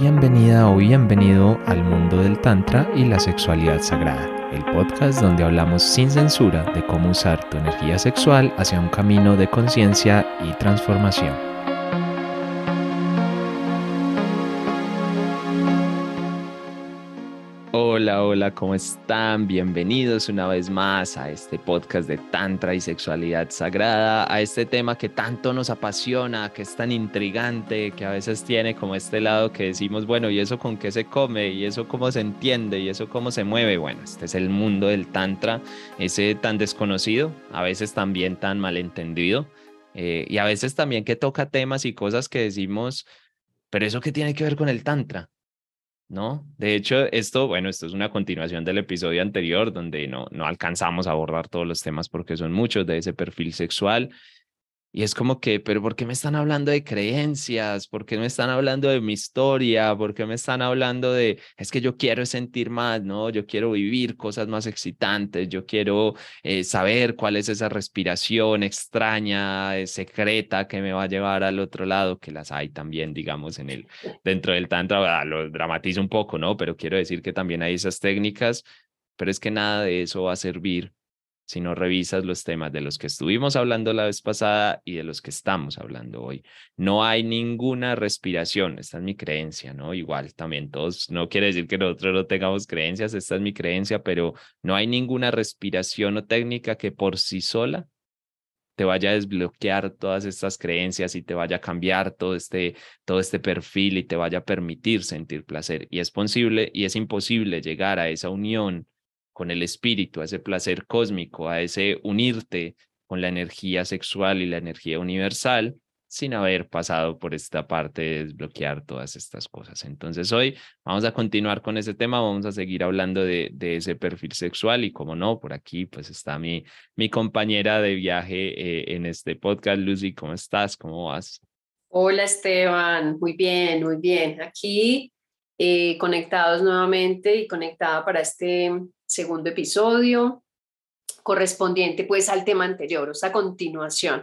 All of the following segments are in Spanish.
Bienvenida o bienvenido al mundo del Tantra y la sexualidad sagrada, el podcast donde hablamos sin censura de cómo usar tu energía sexual hacia un camino de conciencia y transformación. Hola, ¿cómo están? Bienvenidos una vez más a este podcast de Tantra y Sexualidad Sagrada, a este tema que tanto nos apasiona, que es tan intrigante, que a veces tiene como este lado que decimos, bueno, ¿y eso con qué se come? ¿Y eso cómo se entiende? ¿Y eso cómo se mueve? Bueno, este es el mundo del Tantra, ese tan desconocido, a veces también tan malentendido, eh, y a veces también que toca temas y cosas que decimos, pero ¿eso qué tiene que ver con el Tantra? ¿No? De hecho, esto, bueno, esto es una continuación del episodio anterior donde no, no alcanzamos a abordar todos los temas porque son muchos de ese perfil sexual y es como que, pero ¿por qué me están hablando de creencias? ¿Por qué me están hablando de mi historia? ¿Por qué me están hablando de, es que yo quiero sentir más, ¿no? Yo quiero vivir cosas más excitantes, yo quiero eh, saber cuál es esa respiración extraña, eh, secreta que me va a llevar al otro lado, que las hay también, digamos, en el, dentro del tantra, lo dramatizo un poco, ¿no? Pero quiero decir que también hay esas técnicas, pero es que nada de eso va a servir si no revisas los temas de los que estuvimos hablando la vez pasada y de los que estamos hablando hoy. No hay ninguna respiración, esta es mi creencia, ¿no? Igual también todos, no quiere decir que nosotros no tengamos creencias, esta es mi creencia, pero no hay ninguna respiración o técnica que por sí sola te vaya a desbloquear todas estas creencias y te vaya a cambiar todo este, todo este perfil y te vaya a permitir sentir placer. Y es posible y es imposible llegar a esa unión con el espíritu, a ese placer cósmico, a ese unirte con la energía sexual y la energía universal sin haber pasado por esta parte de desbloquear todas estas cosas. Entonces hoy vamos a continuar con ese tema, vamos a seguir hablando de, de ese perfil sexual y como no, por aquí pues está mi, mi compañera de viaje eh, en este podcast, Lucy, ¿cómo estás? ¿Cómo vas? Hola Esteban, muy bien, muy bien. Aquí eh, conectados nuevamente y conectada para este segundo episodio correspondiente pues al tema anterior, o sea, continuación.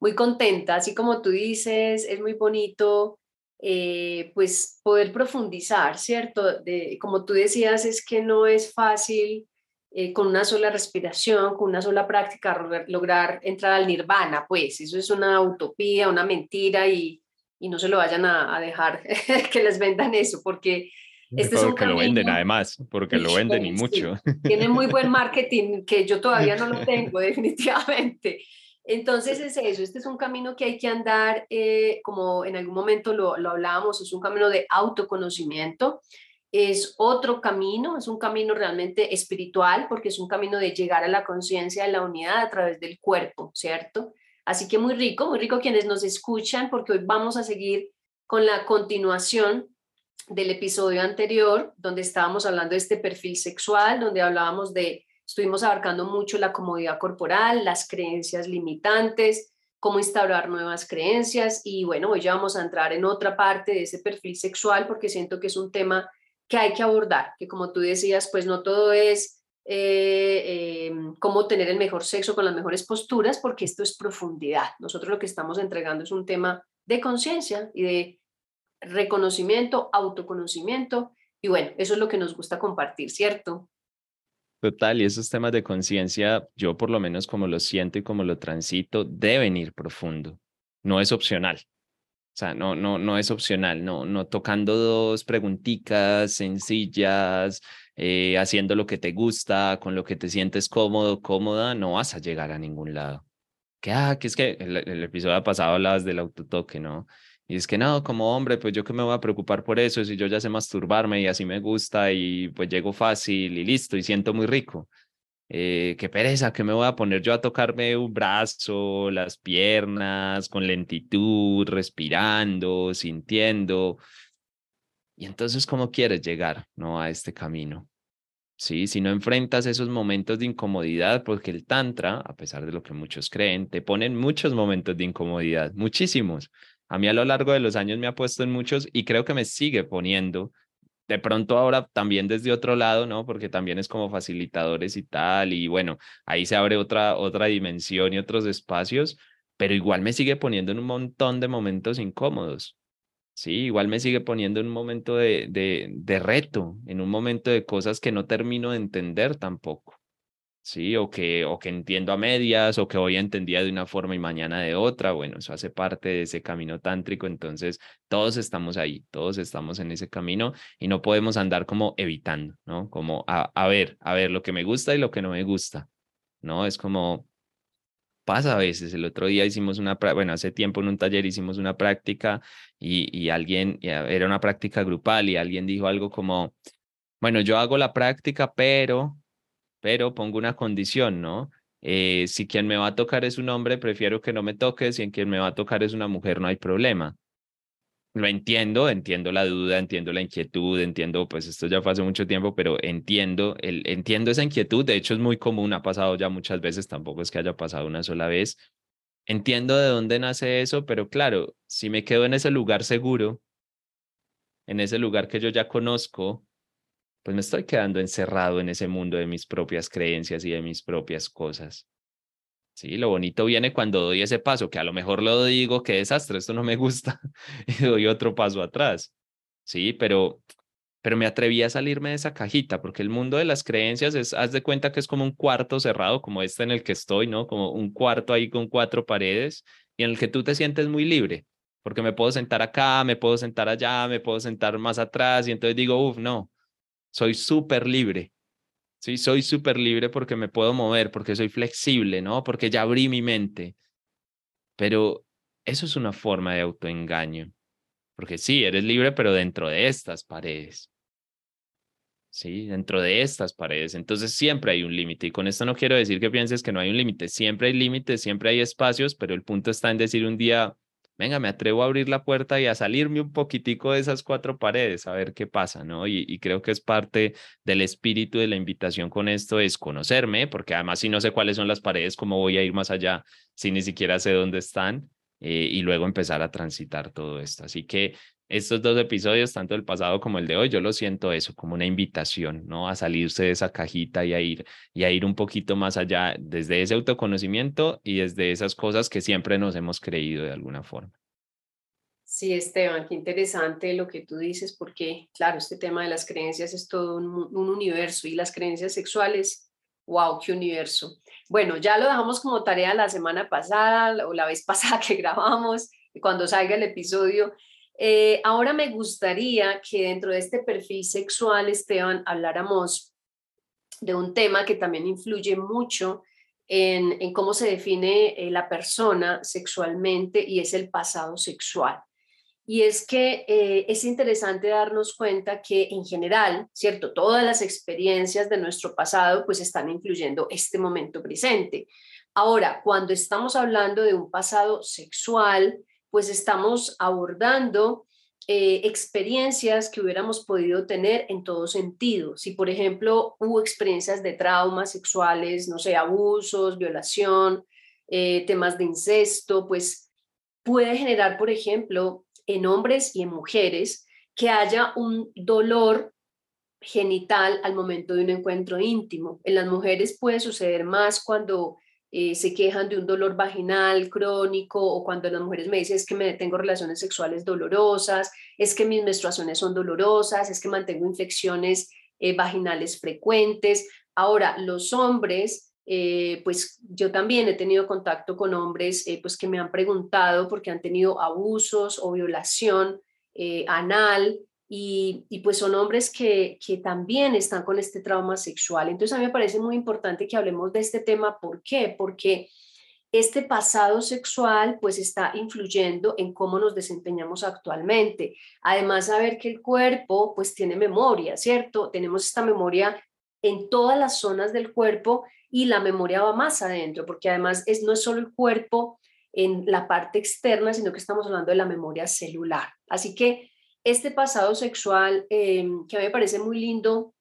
Muy contenta, así como tú dices, es muy bonito eh, pues poder profundizar, ¿cierto? De, como tú decías, es que no es fácil eh, con una sola respiración, con una sola práctica lograr, entrar al nirvana, pues eso es una utopía, una mentira y, y no se lo vayan a, a dejar que les vendan eso, porque este porque lo venden además, porque lo venden y mucho. Tiene muy buen marketing que yo todavía no lo tengo definitivamente. Entonces es eso, este es un camino que hay que andar, eh, como en algún momento lo, lo hablábamos, es un camino de autoconocimiento, es otro camino, es un camino realmente espiritual, porque es un camino de llegar a la conciencia de la unidad a través del cuerpo, ¿cierto? Así que muy rico, muy rico quienes nos escuchan, porque hoy vamos a seguir con la continuación del episodio anterior, donde estábamos hablando de este perfil sexual, donde hablábamos de, estuvimos abarcando mucho la comodidad corporal, las creencias limitantes, cómo instaurar nuevas creencias y bueno, hoy ya vamos a entrar en otra parte de ese perfil sexual porque siento que es un tema que hay que abordar, que como tú decías, pues no todo es eh, em, cómo tener el mejor sexo con las mejores posturas, porque esto es profundidad. Nosotros lo que estamos entregando es un tema de conciencia y de reconocimiento, autoconocimiento. Y bueno, eso es lo que nos gusta compartir, ¿cierto? Total, y esos temas de conciencia, yo por lo menos como lo siento y como lo transito, deben ir profundo. No es opcional. O sea, no, no, no es opcional, no, no tocando dos preguntitas sencillas, eh, haciendo lo que te gusta, con lo que te sientes cómodo, cómoda, no vas a llegar a ningún lado. Que, ah, que es que el, el episodio pasado hablabas del autotoque, ¿no? Y es que no, como hombre, pues yo que me voy a preocupar por eso, si yo ya sé masturbarme y así me gusta y pues llego fácil y listo y siento muy rico. Eh, qué pereza, que me voy a poner yo a tocarme un brazo, las piernas, con lentitud, respirando, sintiendo. Y entonces, ¿cómo quieres llegar no, a este camino? Sí, si no enfrentas esos momentos de incomodidad, porque el Tantra, a pesar de lo que muchos creen, te ponen muchos momentos de incomodidad, muchísimos. A mí a lo largo de los años me ha puesto en muchos y creo que me sigue poniendo. De pronto ahora también desde otro lado, ¿no? Porque también es como facilitadores y tal, y bueno, ahí se abre otra, otra dimensión y otros espacios, pero igual me sigue poniendo en un montón de momentos incómodos. Sí, igual me sigue poniendo en un momento de, de, de reto, en un momento de cosas que no termino de entender tampoco. ¿Sí? O que, o que entiendo a medias, o que hoy entendía de una forma y mañana de otra. Bueno, eso hace parte de ese camino tántrico, entonces todos estamos ahí, todos estamos en ese camino y no podemos andar como evitando, ¿no? Como a, a ver, a ver lo que me gusta y lo que no me gusta, ¿no? Es como pasa a veces. El otro día hicimos una, bueno, hace tiempo en un taller hicimos una práctica y, y alguien, era una práctica grupal y alguien dijo algo como, bueno, yo hago la práctica, pero pero pongo una condición, ¿no? Eh, si quien me va a tocar es un hombre, prefiero que no me toque, si en quien me va a tocar es una mujer, no hay problema. Lo entiendo, entiendo la duda, entiendo la inquietud, entiendo, pues esto ya fue hace mucho tiempo, pero entiendo, el, entiendo esa inquietud, de hecho es muy común, ha pasado ya muchas veces, tampoco es que haya pasado una sola vez. Entiendo de dónde nace eso, pero claro, si me quedo en ese lugar seguro, en ese lugar que yo ya conozco, pues me estoy quedando encerrado en ese mundo de mis propias creencias y de mis propias cosas. Sí, lo bonito viene cuando doy ese paso, que a lo mejor lo digo, qué desastre, esto no me gusta, y doy otro paso atrás. Sí, pero, pero me atreví a salirme de esa cajita, porque el mundo de las creencias es, haz de cuenta que es como un cuarto cerrado, como este en el que estoy, ¿no? Como un cuarto ahí con cuatro paredes, y en el que tú te sientes muy libre, porque me puedo sentar acá, me puedo sentar allá, me puedo sentar más atrás, y entonces digo, uff, no, soy súper libre. Sí, soy súper libre porque me puedo mover, porque soy flexible, ¿no? Porque ya abrí mi mente. Pero eso es una forma de autoengaño. Porque sí, eres libre, pero dentro de estas paredes. Sí, dentro de estas paredes. Entonces siempre hay un límite. Y con esto no quiero decir que pienses que no hay un límite. Siempre hay límites, siempre hay espacios, pero el punto está en decir un día, venga, me atrevo a abrir la puerta y a salirme un poquitico de esas cuatro paredes, a ver qué pasa, ¿no? Y, creo que es parte del espíritu de la invitación con esto, es conocerme, porque además si no sé cuáles son las paredes, ¿cómo voy a ir más allá si ni siquiera sé dónde están? Eh, y luego empezar a transitar todo esto. Así que estos dos episodios, tanto el pasado como el de hoy, yo lo siento eso como una invitación, ¿no? A salirse de esa cajita y a ir y a ir un poquito más allá desde ese autoconocimiento y desde esas cosas que siempre nos hemos creído de alguna forma. Sí, Esteban, qué interesante lo que tú dices, porque claro, este tema de las creencias es todo un, un universo y las creencias sexuales, wow, qué universo. Bueno, ya lo dejamos como tarea la semana pasada o la vez pasada que grabamos, cuando salga el episodio, eh, ahora me gustaría que dentro de este perfil sexual, Esteban, habláramos de un tema que también influye mucho en, cómo se define eh, la persona sexualmente y es el pasado sexual. Y es que eh, es interesante darnos cuenta que en general, ¿cierto? Todas las experiencias de nuestro pasado pues están influyendo este momento presente. Ahora, cuando estamos hablando de un pasado sexual, pues estamos abordando eh, experiencias que hubiéramos podido tener en todo sentido. Si, por ejemplo, hubo experiencias de traumas sexuales, no sé, abusos, violación, eh, temas de incesto, pues puede generar, por ejemplo, en hombres y en mujeres que haya un dolor genital al momento de un encuentro íntimo. En las mujeres puede suceder más cuando eh, se quejan de un dolor vaginal crónico o cuando las mujeres me dicen es que me tengo relaciones sexuales dolorosas, es que mis menstruaciones son dolorosas, es que mantengo infecciones eh, vaginales frecuentes. Ahora, los hombres, eh, pues yo también he tenido contacto con hombres pues que me han preguntado porque han tenido abusos o violación anal y, pues son hombres que, que, también están con este trauma sexual. Entonces a mí me parece muy importante que hablemos de este tema. ¿Por qué? Porque este pasado sexual pues está influyendo en cómo nos desempeñamos actualmente. Además, saber que el cuerpo pues tiene memoria, ¿cierto? Tenemos esta memoria en todas las zonas del cuerpo y la memoria va más adentro, porque además es, no es solo el cuerpo en la parte externa, sino que estamos hablando de la memoria celular. Así que este pasado sexual em, que a mí me parece muy lindo,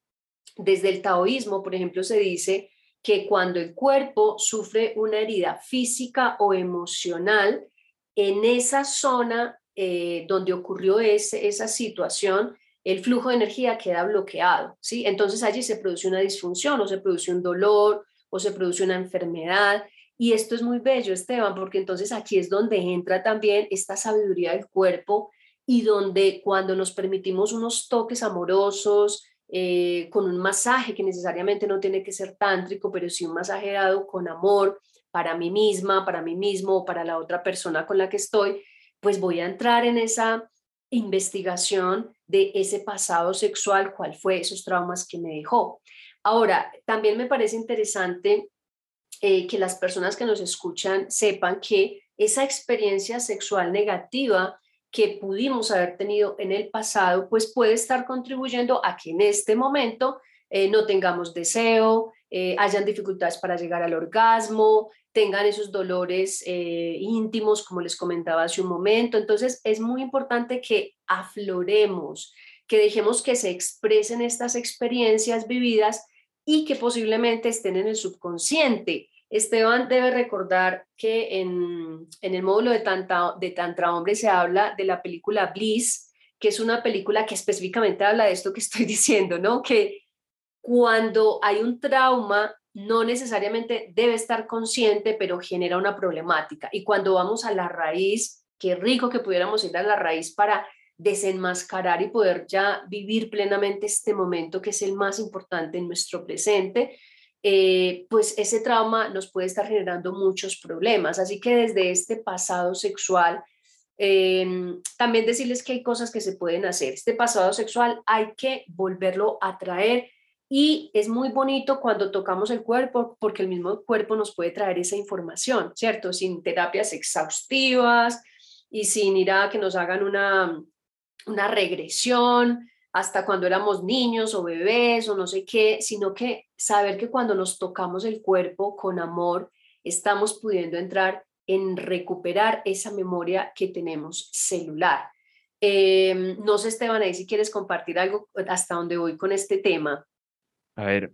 desde el taoísmo, por ejemplo, se dice que cuando el cuerpo sufre una herida física o emocional, en esa zona eh, donde ocurrió ese, esa situación, el flujo de energía queda bloqueado, ¿sí? Entonces allí se produce una disfunción o se produce un dolor o se produce una enfermedad. Y esto es muy bello, Esteban, porque entonces aquí es donde entra también esta sabiduría del cuerpo y donde cuando nos permitimos unos toques amorosos, eh, con un masaje que necesariamente no tiene que ser tántrico, pero sí un masaje dado con amor para mí misma, para mí mismo o para la otra persona con la que estoy, pues voy a entrar en esa investigación de ese pasado sexual, cuál fue esos traumas que me dejó. Ahora, también me parece interesante eh, que las personas que nos escuchan sepan que esa experiencia sexual negativa que pudimos haber tenido en el pasado, pues puede estar contribuyendo a que en este momento eh, no tengamos deseo, eh, hayan dificultades para llegar al orgasmo, tengan esos dolores eh, íntimos, como les comentaba hace un momento. Entonces, es muy importante que afloremos, que dejemos que se expresen estas experiencias vividas y que posiblemente estén en el subconsciente. Esteban debe recordar que en, el módulo de, Tantra, de Tantra Hombre se habla de la película Bliss, que es una película que específicamente habla de esto que estoy diciendo, ¿no? Que cuando hay un trauma, no necesariamente debe estar consciente, pero genera una problemática. Y cuando vamos a la raíz, qué rico que pudiéramos ir a la raíz para desenmascarar y poder ya vivir plenamente este momento que es el más importante en nuestro presente, eh, pues ese trauma nos puede estar generando muchos problemas. Así que desde este pasado sexual, em, también decirles que hay cosas que se pueden hacer. Este pasado sexual hay que volverlo a traer y es muy bonito cuando tocamos el cuerpo porque el mismo cuerpo nos puede traer esa información, ¿cierto? Sin terapias exhaustivas y sin ir a que nos hagan una, una regresión hasta cuando éramos niños o bebés o no sé qué, sino que saber que cuando nos tocamos el cuerpo con amor, estamos pudiendo entrar en recuperar esa memoria que tenemos celular. Em, no sé, Esteban, ahí si quieres compartir algo hasta donde voy con este tema. A ver,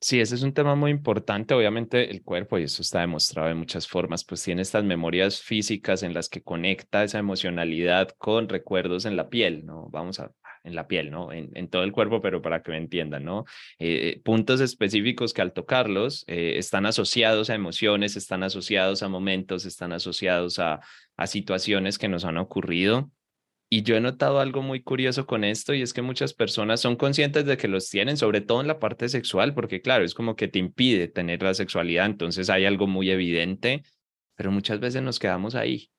sí, ese es un tema muy importante. Obviamente el cuerpo, y eso está demostrado de muchas formas, pues tiene estas memorias físicas en las que conecta esa emocionalidad con recuerdos en la piel, ¿no? Vamos a en la piel, ¿no? En, todo el cuerpo, pero para que me entiendan, ¿no? Eh, puntos específicos que al tocarlos eh, están asociados a emociones, están asociados a momentos, están asociados a, a situaciones que nos han ocurrido. Y yo he notado algo muy curioso con esto y es que muchas personas son conscientes de que los tienen, sobre todo en la parte sexual, porque claro, es como que te impide tener la sexualidad, entonces hay algo muy evidente, pero muchas veces nos quedamos ahí,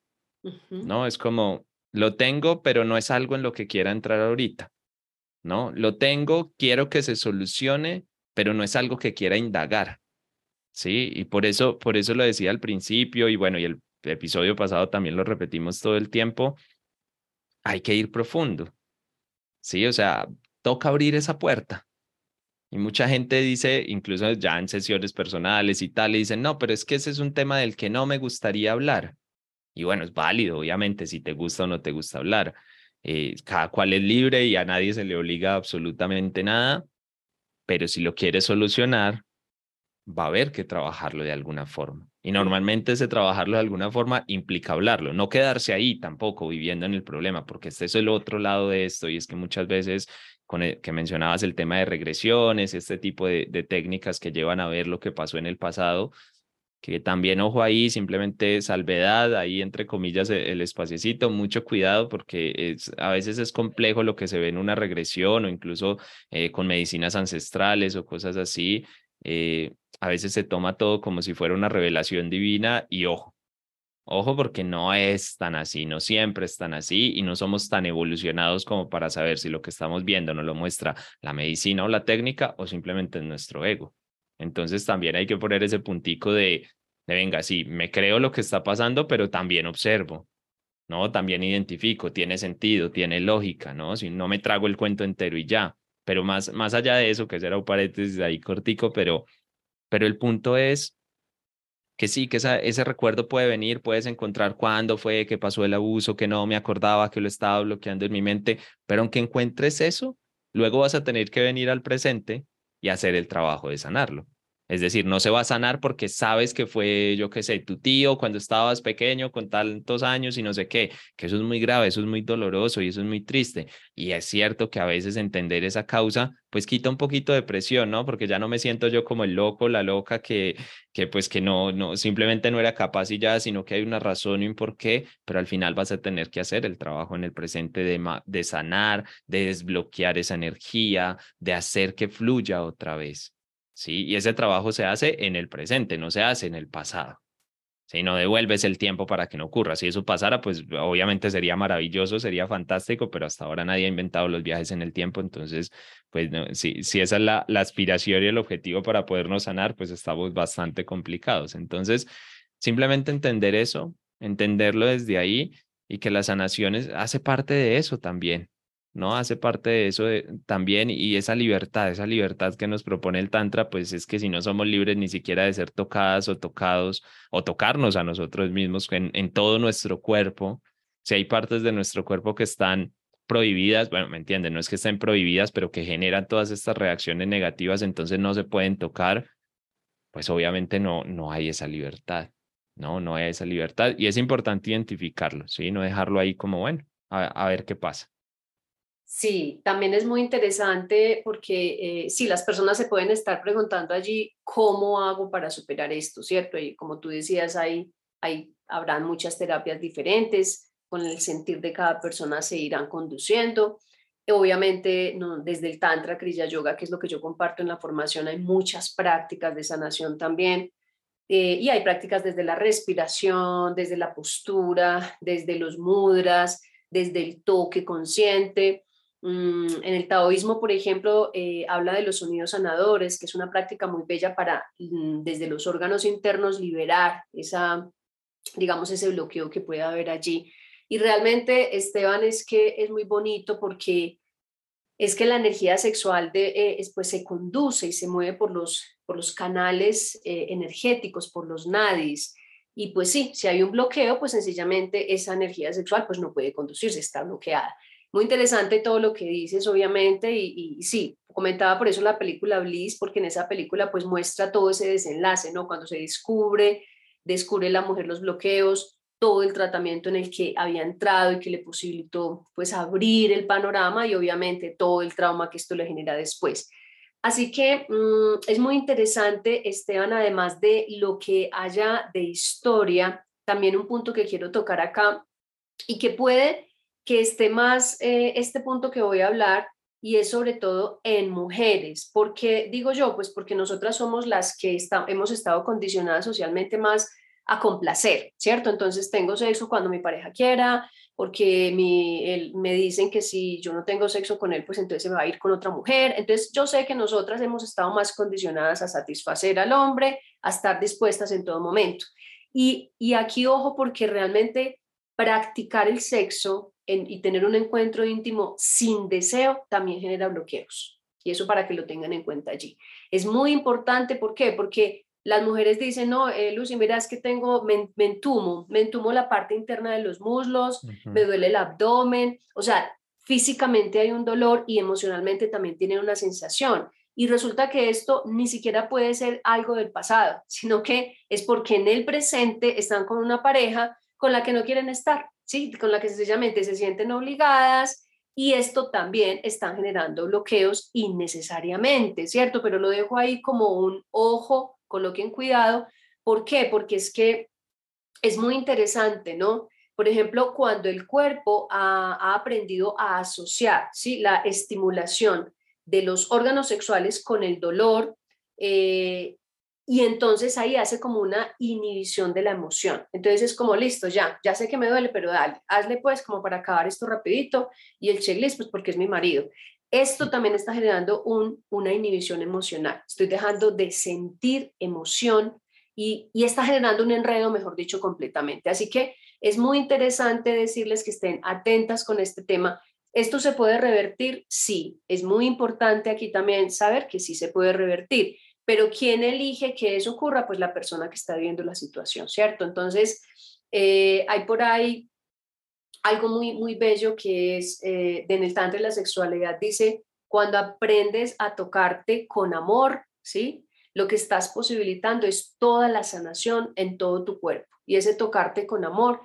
¿no? Es como, lo tengo, pero no es algo en lo que quiera entrar ahorita. ¿No? Lo tengo, quiero que se solucione, pero no es algo que quiera indagar. Sí, y por eso, por eso lo decía al principio y bueno, y el episodio pasado también lo repetimos todo el tiempo. Hay que ir profundo. Sí, o sea, toca abrir esa puerta. Y mucha gente dice, incluso ya en sesiones personales y tal, y dicen, no, pero es que ese es un tema del que no me gustaría hablar. Y bueno, es válido, obviamente, si te gusta o no te gusta hablar. Eh, cada cual es libre y a nadie se le obliga absolutamente nada, pero si lo quieres solucionar, va a haber que trabajarlo de alguna forma. Y normalmente ese trabajarlo de alguna forma implica hablarlo, no quedarse ahí tampoco viviendo en el problema, porque este es el otro lado de esto y es que muchas veces con el, que mencionabas el tema de regresiones, este tipo de, de técnicas que llevan a ver lo que pasó en el pasado, que también ojo ahí, simplemente salvedad, ahí entre comillas e-, el, espaciecito, mucho cuidado porque es, a veces es complejo lo que se ve en una regresión o incluso eh, con medicinas ancestrales o cosas así. Eh, a veces se toma todo como si fuera una revelación divina y ojo, ojo porque no es tan así, no siempre es tan así y no somos tan evolucionados como para saber si lo que estamos viendo nos lo muestra la medicina o la técnica o simplemente nuestro ego. Entonces también hay que poner ese puntico de, de, venga, sí, me creo lo que está pasando, pero también observo, ¿no? También identifico, tiene sentido, tiene lógica, ¿no? Si no me trago el cuento entero y ya. Pero más, más allá de eso, que será un paréntesis ahí cortico, pero, pero el punto es que sí, que ese recuerdo puede venir, puedes encontrar cuándo fue que pasó el abuso, que no me acordaba, que lo estaba bloqueando en mi mente, pero aunque encuentres eso, luego vas a tener que venir al presente y hacer el trabajo de sanarlo. Es decir, no se va a sanar porque sabes que fue, yo qué sé, tu tío cuando estabas pequeño con tantos años y no sé qué, que eso es muy grave, eso es muy doloroso y eso es muy triste. Y es cierto que a veces entender esa causa, pues quita un poquito de presión, ¿no? Porque ya no me siento yo como el loco, la loca que, que pues que no, no, simplemente no era capaz y ya, sino que hay una razón y un porqué, pero al final vas a tener que hacer el trabajo en el presente de, de sanar, de desbloquear esa energía, de hacer que fluya otra vez. ¿Sí? Y ese trabajo se hace en el presente, no se hace en el pasado. Si no devuelves el tiempo para que no ocurra. Si eso pasara, pues obviamente sería maravilloso, sería fantástico, pero hasta ahora nadie ha inventado los viajes en el tiempo. Entonces, pues si, si esa es la, la aspiración y el objetivo para podernos sanar, pues estamos bastante complicados. Entonces, simplemente entender eso, entenderlo desde ahí y que las sanaciones hace parte de eso también. ¿No? Hace parte de eso también y esa libertad, esa libertad que nos propone el Tantra, pues es que si no somos libres ni siquiera de ser tocadas o tocados o tocarnos a nosotros mismos en, todo nuestro cuerpo, si hay partes de nuestro cuerpo que están prohibidas, bueno, me entienden, no es que estén prohibidas, pero que generan todas estas reacciones negativas, entonces no se pueden tocar, pues obviamente no, no hay esa libertad, ¿no? No hay esa libertad y es importante identificarlo, ¿sí? No dejarlo ahí como, bueno, a ver qué pasa. Sí, también es muy interesante porque eh, sí, las personas se pueden estar preguntando allí cómo hago para superar esto, ¿cierto? Y como tú decías, hay, hay, habrán muchas terapias diferentes, con el sentir de cada persona se irán conduciendo. Obviamente, desde el Tantra, Kriya Yoga, que es lo que yo comparto en la formación, hay muchas prácticas de sanación también. Eh, y hay prácticas desde la respiración, desde la postura, desde los mudras, desde el toque consciente. Mm, en el taoísmo, por ejemplo, eh, habla de los sonidos sanadores, que es una práctica muy bella para mm, desde los órganos internos liberar esa, digamos, ese bloqueo que puede haber allí. Y realmente, Esteban, es que es muy bonito porque es que la energía sexual de, eh, pues, se conduce y se mueve por los, por los canales eh, energéticos, por los nadis. Y pues sí, si hay un bloqueo, pues sencillamente esa energía sexual pues no puede conducirse, está bloqueada. Muy interesante todo lo que dices, obviamente, y, sí, comentaba por eso la película Bliss, porque en esa película pues muestra todo ese desenlace, ¿no? Cuando se descubre, descubre la mujer los bloqueos, todo el tratamiento en el que había entrado y que le posibilitó pues abrir el panorama y obviamente todo el trauma que esto le genera después. Así que mm, es muy interesante, Esteban, además de lo que haya de historia, también un punto que quiero tocar acá y que puede que esté más eh, este punto que voy a hablar y es sobre todo en mujeres. ¿Por qué digo yo? Pues porque nosotras somos las que hemos estado condicionadas socialmente más a complacer, ¿cierto? Entonces tengo sexo cuando mi pareja quiera, porque mi, me dicen que si yo no tengo sexo con él, pues entonces se va a ir con otra mujer. Entonces yo sé que nosotras hemos estado más condicionadas a satisfacer al hombre, a estar dispuestas en todo momento. Y, y aquí ojo porque realmente practicar el sexo y tener un encuentro íntimo sin deseo también genera bloqueos. Y eso para que lo tengan en cuenta allí. Es muy importante, ¿por qué? Porque las mujeres dicen, no, eh, Lucy, mira, es que tengo, me, entumo, me entumo la parte interna de los muslos, me duele el abdomen, o sea, físicamente hay un dolor y emocionalmente también tienen una sensación. Y resulta que esto ni siquiera puede ser algo del pasado, sino que es porque en el presente están con una pareja con la que no quieren estar. ¿Sí? con la que sencillamente se sienten obligadas y esto también está generando bloqueos innecesariamente, ¿cierto? Pero lo dejo ahí como un ojo, coloquen cuidado. ¿Por qué? Porque es que es muy interesante, ¿no? Por ejemplo, cuando el cuerpo ha, aprendido a asociar ¿sí? la estimulación de los órganos sexuales con el dolor, eh, y entonces ahí hace como una inhibición de la emoción. Entonces es como, listo, ya, ya sé que me duele, pero dale, hazle pues como para acabar esto rapidito y el checklist pues porque es mi marido. Esto también está generando un, una inhibición emocional. Estoy dejando de sentir emoción y, y está generando un enredo, mejor dicho, completamente. Así que es muy interesante decirles que estén atentas con este tema. ¿Esto se puede revertir? Sí, es muy importante aquí también saber que sí se puede revertir pero ¿quién elige que eso ocurra? Pues la persona que está viviendo la situación, ¿cierto? Entonces, eh, hay por ahí algo muy, muy bello que es eh, en el Tantra de la sexualidad, dice, cuando aprendes a tocarte con amor, ¿sí? lo que estás posibilitando es toda la sanación en todo tu cuerpo. Y ese tocarte con amor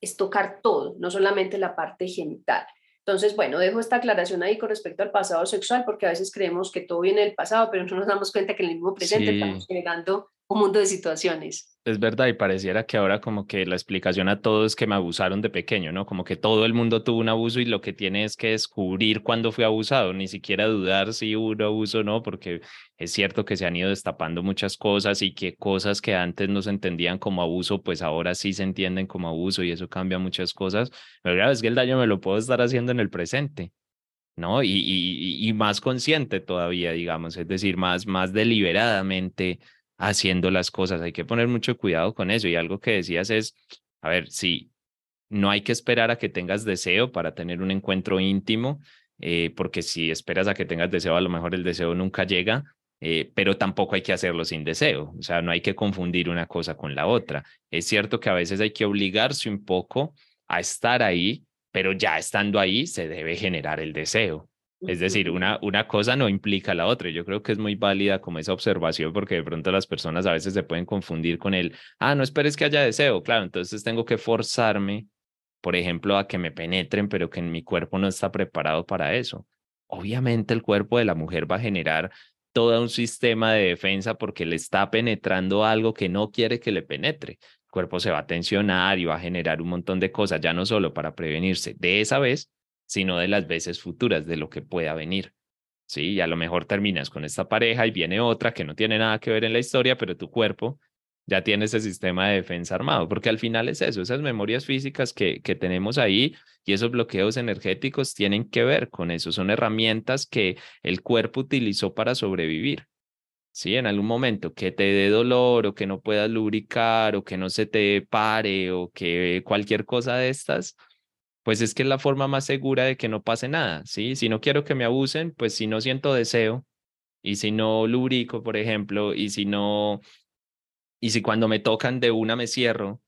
es tocar todo, no solamente la parte genital. Entonces, bueno, dejo esta aclaración ahí con respecto al pasado sexual, porque a veces creemos que todo viene del pasado, pero no nos damos cuenta que en el mismo presente estamos generando mundo de situaciones. Es verdad, y pareciera que ahora como que la explicación a todo es que me abusaron de pequeño, ¿no? Como que todo el mundo tuvo un abuso y lo que tiene es que descubrir cuándo fue abusado, ni siquiera dudar si hubo un abuso o no, porque es cierto que se han ido destapando muchas cosas y que cosas que antes no se entendían como abuso, pues ahora sí se entienden como abuso y eso cambia muchas cosas. Pero claro, es que el daño me lo puedo estar haciendo en el presente. ¿no? Y, y, y más consciente todavía, digamos, es decir, más, más deliberadamente haciendo las cosas. Hay que poner mucho cuidado con eso. Y algo que decías es, a ver, si no hay que esperar a que tengas deseo para tener un encuentro íntimo, eh, porque si esperas a que tengas deseo, a lo mejor el deseo nunca llega, eh, pero tampoco hay que hacerlo sin deseo. O sea, no hay que confundir una cosa con la otra. Es cierto que a veces hay que obligarse un poco a estar ahí, pero ya estando ahí se debe generar el deseo. Es decir, una, una cosa no implica la otra. Yo creo que es muy válida como esa observación porque de pronto las personas a veces se pueden confundir con el, ah, no esperes que haya deseo. Claro, entonces tengo que forzarme, por ejemplo, a que me penetren, pero que en mi cuerpo no está preparado para eso. Obviamente el cuerpo de la mujer va a generar todo un sistema de defensa porque le está penetrando algo que no quiere que le penetre. El cuerpo se va a tensionar y va a generar un montón de cosas, ya no solo para prevenirse de esa vez, sino de las veces futuras, de lo que pueda venir. Sí, y a lo mejor terminas con esta pareja y viene otra que no tiene nada que ver en la historia, pero tu cuerpo ya tiene ese sistema de defensa armado, porque al final es eso, esas memorias físicas que, que tenemos ahí y esos bloqueos energéticos tienen que ver con eso, son herramientas que el cuerpo utilizó para sobrevivir. Sí, en algún momento que te dé dolor o que no puedas lubricar o que no se te pare o que cualquier cosa de estas, pues es que es la forma más segura de que no pase nada, ¿sí? Si no quiero que me abusen, pues si no siento deseo y si no lubrico, por ejemplo, y si no, y si cuando me tocan de una me cierro,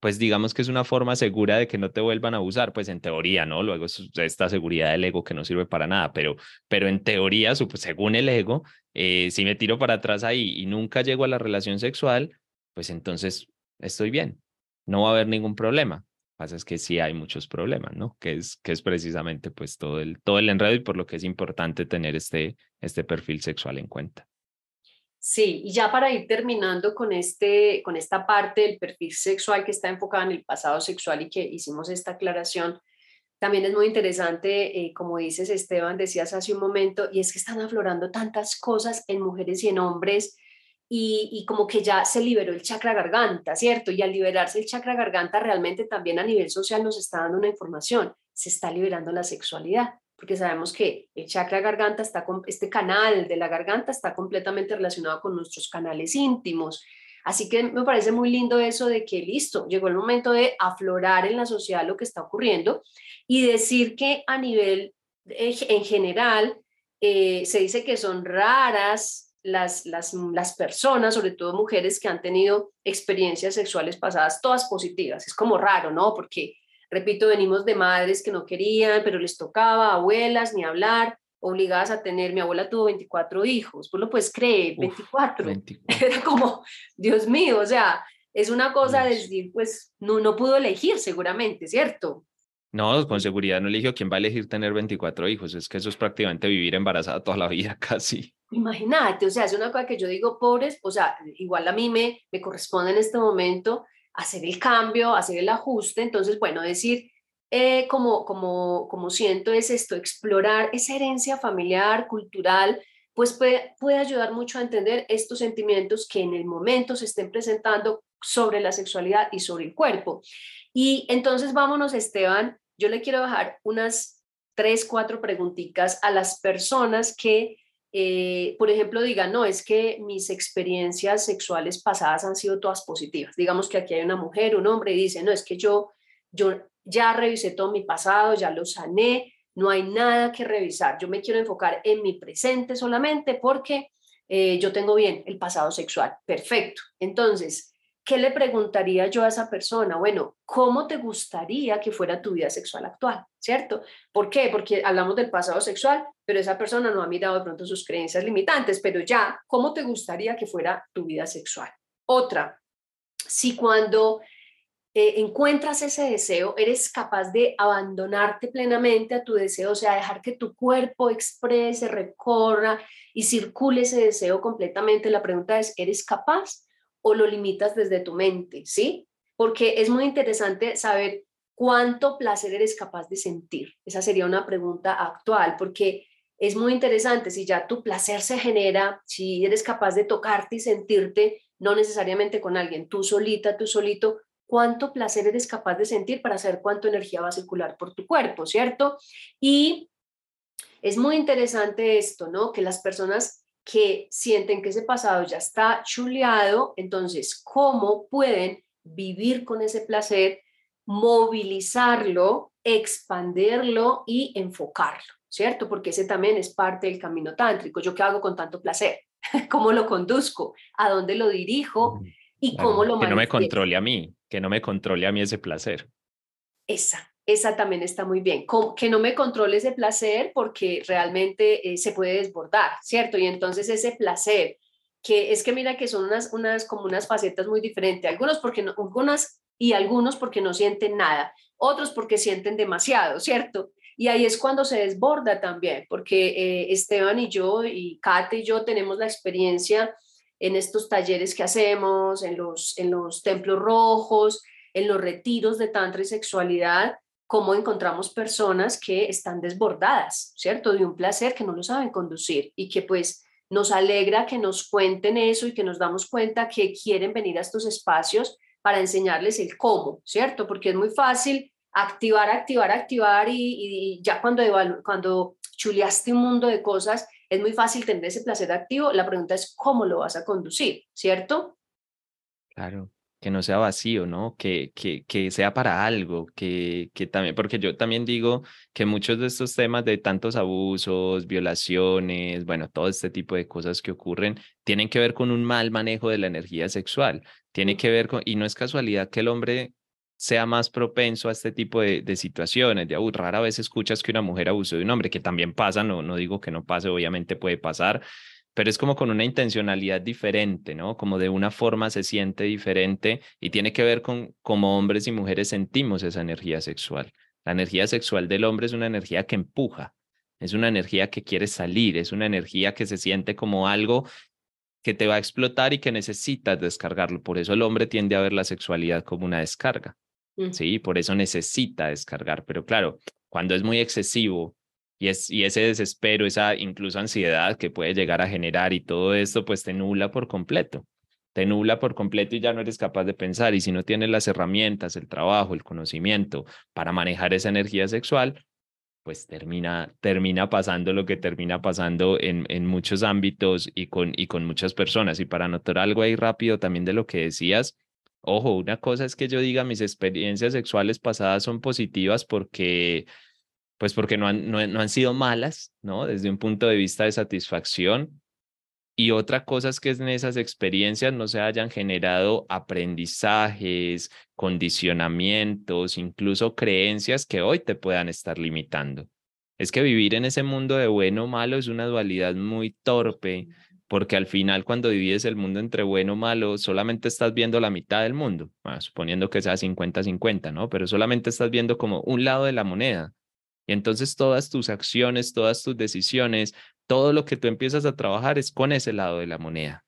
pues digamos que es una forma segura de que no te vuelvan a abusar, pues en teoría, ¿no? Luego es esta seguridad del ego que no sirve para nada, pero, pero en teoría, según el ego, eh, si me tiro para atrás ahí y nunca llego a la relación sexual, pues entonces estoy bien, no va a haber ningún problema pasa es que sí hay muchos problemas, ¿no? Que es, que es precisamente pues todo el, todo el enredo y por lo que es importante tener este, este perfil sexual en cuenta. Sí, y ya para ir terminando con, este, con esta parte del perfil sexual que está enfocada en el pasado sexual y que hicimos esta aclaración, también es muy interesante, eh, como dices Esteban, decías hace un momento, y es que están aflorando tantas cosas en mujeres y en hombres y, como que ya se liberó el chakra garganta, ¿cierto? Y al liberarse el chakra garganta realmente también a nivel social nos está dando una información, se está liberando la sexualidad, porque sabemos que el chakra garganta está con este canal de la garganta está completamente relacionado con nuestros canales íntimos. Así que me parece muy lindo eso de que listo, llegó el momento de aflorar en la sociedad lo que está ocurriendo y decir que a nivel eh, en general eh, se dice que son raras las, las, las, personas, sobre todo mujeres que han tenido experiencias sexuales pasadas, todas positivas. Es como raro, ¿no? Porque, repito, venimos de madres que no querían, pero les tocaba, abuelas, ni hablar, obligadas a tener, mi abuela tuvo 24 hijos, pues lo puedes creer, 24. Era como, Dios mío, o sea, es una cosa de decir, pues no, no pudo elegir seguramente, ¿cierto? No, con seguridad no eligió quién va a elegir tener 24 hijos, es que eso es prácticamente vivir embarazada toda la vida casi. Imagínate, o sea, es una cosa que yo digo, pobres, o sea, igual a mí me, me corresponde en este momento hacer el cambio, hacer el ajuste, entonces, bueno, decir, eh, como, como, como siento es esto, explorar esa herencia familiar, cultural, pues puede, puede ayudar mucho a entender estos sentimientos que en el momento se estén presentando sobre la sexualidad y sobre el cuerpo. Y entonces vámonos, Esteban, yo le quiero dejar unas tres, cuatro preguntitas a las personas que eh, por ejemplo, diga, no, es que mis experiencias sexuales pasadas han sido todas positivas. Digamos que aquí hay una mujer, un hombre, y dice, no, es que yo, yo ya revisé todo mi pasado, ya lo sané, no hay nada que revisar. Yo me quiero enfocar en mi presente solamente porque eh, yo tengo bien el pasado sexual. Perfecto. Entonces, ¿qué le preguntaría yo a esa persona? Bueno, ¿cómo te gustaría que fuera tu vida sexual actual? ¿Cierto? ¿Por qué? Porque hablamos del pasado sexual, pero esa persona no ha mirado de pronto sus creencias limitantes, pero ya, ¿cómo te gustaría que fuera tu vida sexual? Otra, si cuando eh, encuentras ese deseo, eres capaz de abandonarte plenamente a tu deseo, o sea, dejar que tu cuerpo exprese, recorra y circule ese deseo completamente. La pregunta es, ¿eres capaz? O lo limitas desde tu mente, ¿sí? Porque es muy interesante saber cuánto placer eres capaz de sentir. Esa sería una pregunta actual, porque es muy interesante si ya tu placer se genera, si eres capaz de tocarte y sentirte, no necesariamente con alguien, tú solita, tú solito, cuánto placer eres capaz de sentir para saber cuánto energía va a circular por tu cuerpo, ¿cierto? Y es muy interesante esto, ¿no? Que las personas que sienten que ese pasado ya está chuleado, entonces, ¿cómo pueden vivir con ese placer, movilizarlo, expandirlo y enfocarlo? ¿Cierto? Porque ese también es parte del camino tántrico. ¿Yo qué hago con tanto placer? ¿Cómo lo conduzco? ¿A dónde lo dirijo? ¿Y cómo lo Que no me controle a mí, que no me controle a mí ese placer. Esa, esa también está muy bien. Que no me controle ese placer porque realmente eh, se puede desbordar, ¿cierto? Y entonces ese placer, que es que mira que son unas, unas como unas facetas muy diferentes, algunos porque algunas y algunos porque no sienten nada, otros porque sienten demasiado, ¿cierto? Y ahí es cuando se desborda también, porque eh, Esteban y yo y Kate y yo tenemos la experiencia en estos talleres que hacemos, en los, en los templos rojos, en los retiros de tantra y sexualidad, cómo encontramos personas que están desbordadas, ¿cierto? De un placer que no lo saben conducir y que pues nos alegra que nos cuenten eso y que nos damos cuenta que quieren venir a estos espacios para enseñarles el cómo, ¿cierto? Porque es muy fácil activar, activar, activar y, ya cuando, cuando chuleaste un mundo de cosas, es muy fácil tener ese placer activo. La pregunta es cómo lo vas a conducir, ¿cierto? Claro que no sea vacío, ¿no? Que, que, que sea para algo, que, que también, porque yo también digo que muchos de estos temas de tantos abusos, violaciones, bueno, todo este tipo de cosas que ocurren, tienen que ver con un mal manejo de la energía sexual, tiene que ver con, y no es casualidad que el hombre sea más propenso a este tipo de, de situaciones, de rara vez escuchas que una mujer abusó de un hombre, que también pasa, no, no digo que no pase, obviamente puede pasar, pero es como con una intencionalidad diferente, ¿no? Como de una forma se siente diferente y tiene que ver con cómo hombres y mujeres sentimos esa energía sexual. La energía sexual del hombre es una energía que empuja, es una energía que quiere salir, es una energía que se siente como algo que te va a explotar y que necesitas descargarlo. Por eso el hombre tiende a ver la sexualidad como una descarga. Mm. Sí, por eso necesita descargar. Pero claro, cuando es muy excesivo y, es, y ese desespero, esa incluso ansiedad que puede llegar a generar y todo esto, pues te nula por completo. Te nula por completo y ya no eres capaz de pensar. Y si no tienes las herramientas, el trabajo, el conocimiento para manejar esa energía sexual, pues termina, termina pasando lo que termina pasando en, en muchos ámbitos y con, y con muchas personas. Y para notar algo ahí rápido también de lo que decías, ojo, una cosa es que yo diga mis experiencias sexuales pasadas son positivas porque pues porque no han, no, han sido malas, ¿no? Desde un punto de vista de satisfacción. Y otra cosa es que en esas experiencias no se hayan generado aprendizajes, condicionamientos, incluso creencias que hoy te puedan estar limitando. Es que vivir en ese mundo de bueno o malo es una dualidad muy torpe, porque al final cuando divides el mundo entre bueno o malo, solamente estás viendo la mitad del mundo, suponiendo que sea 50-50, ¿no? Pero solamente estás viendo como un lado de la moneda y entonces todas tus acciones, todas tus decisiones, todo lo que tú empiezas a trabajar es con ese lado de la moneda.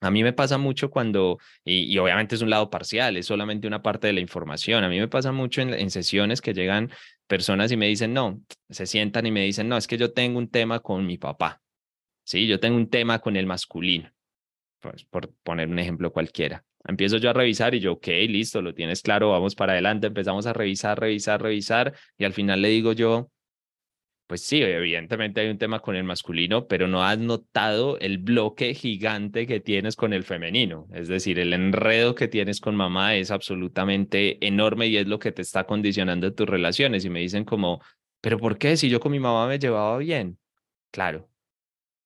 A mí me pasa mucho cuando, y, obviamente es un lado parcial, es solamente una parte de la información. A mí me pasa mucho en, en, sesiones que llegan personas y me dicen, no, se sientan y me dicen, no, es que yo tengo un tema con mi papá. Sí, yo tengo un tema con el masculino, pues, por poner un ejemplo cualquiera. Empiezo yo a revisar y yo, ok, listo, lo tienes claro, vamos para adelante, empezamos a revisar, revisar, revisar y al final le digo yo, pues sí, evidentemente hay un tema con el masculino, pero no has notado el bloque gigante que tienes con el femenino. Es decir, el enredo que tienes con mamá es absolutamente enorme y es lo que te está condicionando tus relaciones. Y me dicen como, pero ¿por qué? Si yo con mi mamá me llevaba bien. Claro,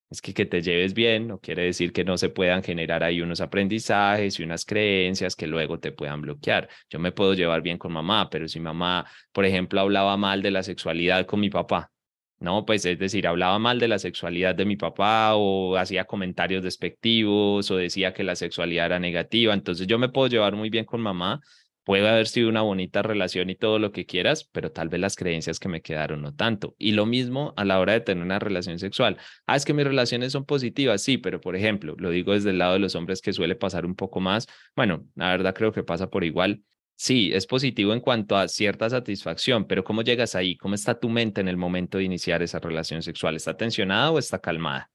Es que que te lleves bien no quiere decir que no se puedan generar ahí unos aprendizajes y unas creencias que luego te puedan bloquear. Yo me puedo llevar bien con mamá, pero si mamá, por ejemplo, hablaba mal de la sexualidad con mi papá, ¿no? Pues es decir, hablaba mal de la sexualidad de mi papá o hacía comentarios despectivos o decía que la sexualidad era negativa. Entonces yo me puedo llevar muy bien con mamá, puede haber sido una bonita relación y todo lo que quieras, pero tal vez las creencias que me quedaron no tanto. Y lo mismo a la hora de tener una relación sexual. Ah, es que mis relaciones son positivas, sí, pero por ejemplo, lo digo desde el lado de los hombres que suele pasar un poco más, bueno, la verdad creo que pasa por igual. Sí, es positivo en cuanto a cierta satisfacción, pero ¿cómo llegas ahí? ¿Cómo está tu mente en el momento de iniciar esa relación sexual? ¿Está tensionada o está calmada?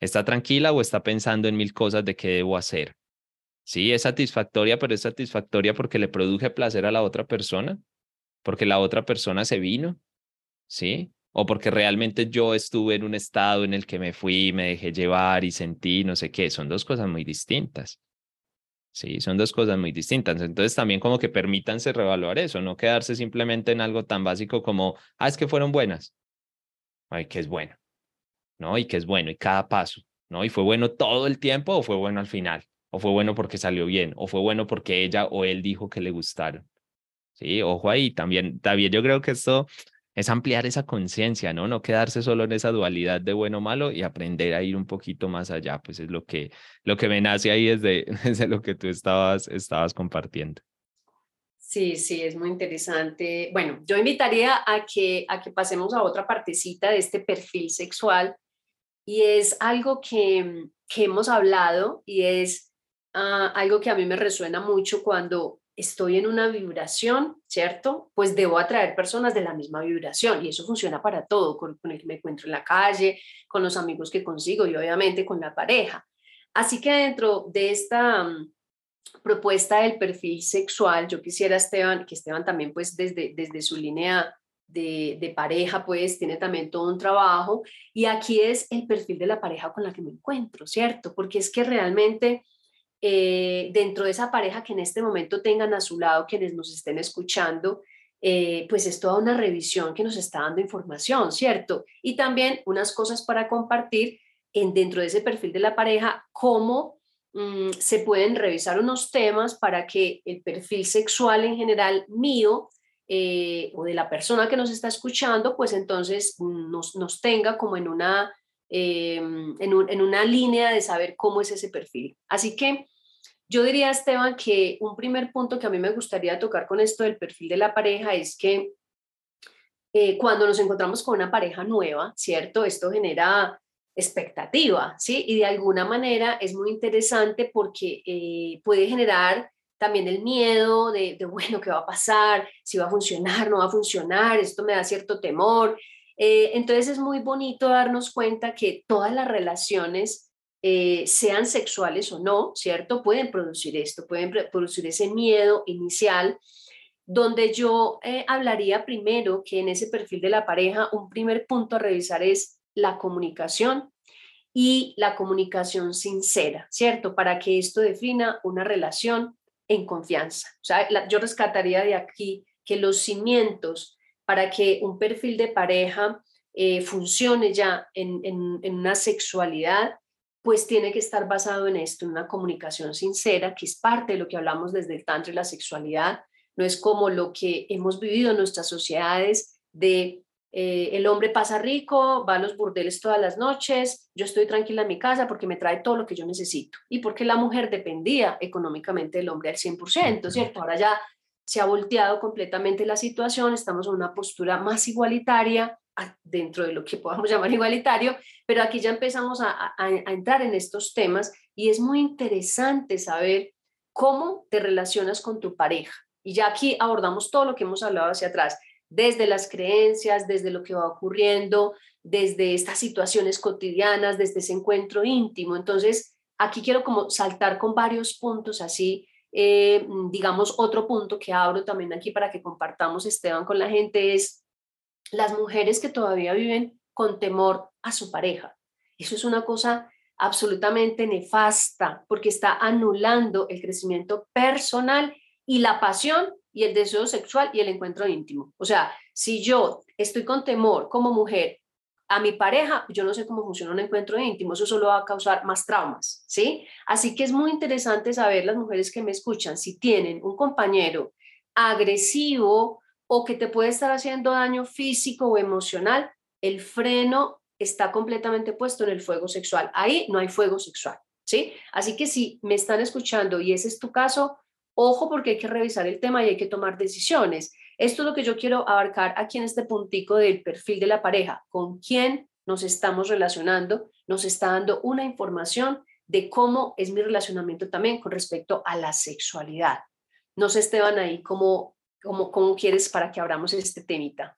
¿Está tranquila o está pensando en mil cosas de qué debo hacer? Sí, es satisfactoria, pero es satisfactoria porque le produje placer a la otra persona, porque la otra persona se vino, ¿sí? O porque realmente yo estuve en un estado en el que me fui, me dejé llevar y sentí no sé qué. Son dos cosas muy distintas. Sí, son dos cosas muy distintas. Entonces también como que permítanse revaluar eso, no quedarse simplemente en algo tan básico como, ah, es que fueron buenas. Ay, que es bueno. ¿No? Y que es bueno, y cada paso, ¿no? Y fue bueno todo el tiempo o fue bueno al final o fue bueno porque salió bien, o fue bueno porque ella o él dijo que le gustaron. Sí, ojo ahí, también, también yo creo que esto es ampliar esa conciencia, ¿no? No quedarse solo en esa dualidad de bueno o malo y aprender a ir un poquito más allá, pues es lo que, lo que me nace ahí desde, desde lo que tú estabas, estabas compartiendo. Sí, sí, es muy interesante. Bueno, yo invitaría a que, a que pasemos a otra partecita de este perfil sexual y es algo que, que hemos hablado y es Ah, algo que a mí me resuena mucho cuando estoy en una vibración, ¿cierto? Pues debo atraer personas de la misma vibración y eso funciona para todo, con, el que me encuentro en la calle, con los amigos que consigo y obviamente con la pareja. Así que dentro de esta mm, propuesta del perfil sexual, yo quisiera, Esteban, que Esteban también pues desde, desde su línea de, de, pareja, pues tiene también todo un trabajo. Y aquí es el perfil de la pareja con la que me encuentro, ¿cierto? Porque es que realmente eh, dentro de esa pareja que en este momento tengan a su lado quienes nos estén escuchando, eh, pues es toda una revisión que nos está dando información, ¿cierto? Y también unas cosas para compartir en, dentro de ese perfil de la pareja, cómo mm, se pueden revisar unos temas para que el perfil sexual en general mío eh, o de la persona que nos está escuchando, pues entonces nos, nos tenga como en una, en, en, una línea de saber cómo es ese perfil. Así que yo diría, Esteban, que un primer punto que a mí me gustaría tocar con esto del perfil de la pareja es que eh, cuando nos encontramos con una pareja nueva, ¿cierto? Esto genera expectativa, ¿sí? Y de alguna manera es muy interesante porque eh, puede generar también el miedo de, bueno, ¿qué va a pasar? Si va a funcionar, no va a funcionar, esto me da cierto temor. Eh, entonces es muy bonito darnos cuenta que todas las relaciones eh, sean sexuales o no, ¿cierto? Pueden producir esto, pueden producir ese miedo inicial, donde yo eh, hablaría primero que en ese perfil de la pareja, un primer punto a revisar es la comunicación y la comunicación sincera, ¿cierto? Para que esto defina una relación en confianza. O sea, yo rescataría de aquí que los cimientos para que un perfil de pareja eh, funcione ya en, en una sexualidad pues tiene que estar basado en esto, en una comunicación sincera, que es parte de lo que hablamos desde el Tantra y la sexualidad. No es como lo que hemos vivido en nuestras sociedades de eh, el hombre pasa rico, va a los burdeles todas las noches, yo estoy tranquila en mi casa porque me trae todo lo que yo necesito. Y porque la mujer dependía económicamente del hombre al 100%, ¿cierto? Ahora ya se ha volteado completamente la situación, estamos en una postura más igualitaria, dentro de lo que podamos llamar igualitario, pero aquí ya empezamos a, entrar en estos temas y es muy interesante saber cómo te relacionas con tu pareja. Y ya aquí abordamos todo lo que hemos hablado hacia atrás, desde las creencias, desde lo que va ocurriendo, desde estas situaciones cotidianas, desde ese encuentro íntimo. Entonces, aquí quiero como saltar con varios puntos así. Eh, digamos, otro punto que abro también aquí para que compartamos, Esteban, con la gente es las mujeres que todavía viven con temor a su pareja. Eso es una cosa absolutamente nefasta porque está anulando el crecimiento personal y la pasión y el deseo sexual y el encuentro íntimo. O sea, si yo estoy con temor como mujer a mi pareja, yo no sé cómo funciona un encuentro íntimo, eso solo va a causar más traumas, ¿sí? Así que es muy interesante saber las mujeres que me escuchan, si tienen un compañero agresivo o que te puede estar haciendo daño físico o emocional, el freno está completamente puesto en el fuego sexual. Ahí no hay fuego sexual, ¿sí? Así que si me están escuchando y ese es tu caso, ojo porque hay que revisar el tema y hay que tomar decisiones. Esto es lo que yo quiero abarcar aquí en este puntico del perfil de la pareja, con quién nos estamos relacionando, nos está dando una información de cómo es mi relacionamiento también con respecto a la sexualidad. No sé, Esteban, ahí cómo, cómo, cómo quieres para que abramos este temita.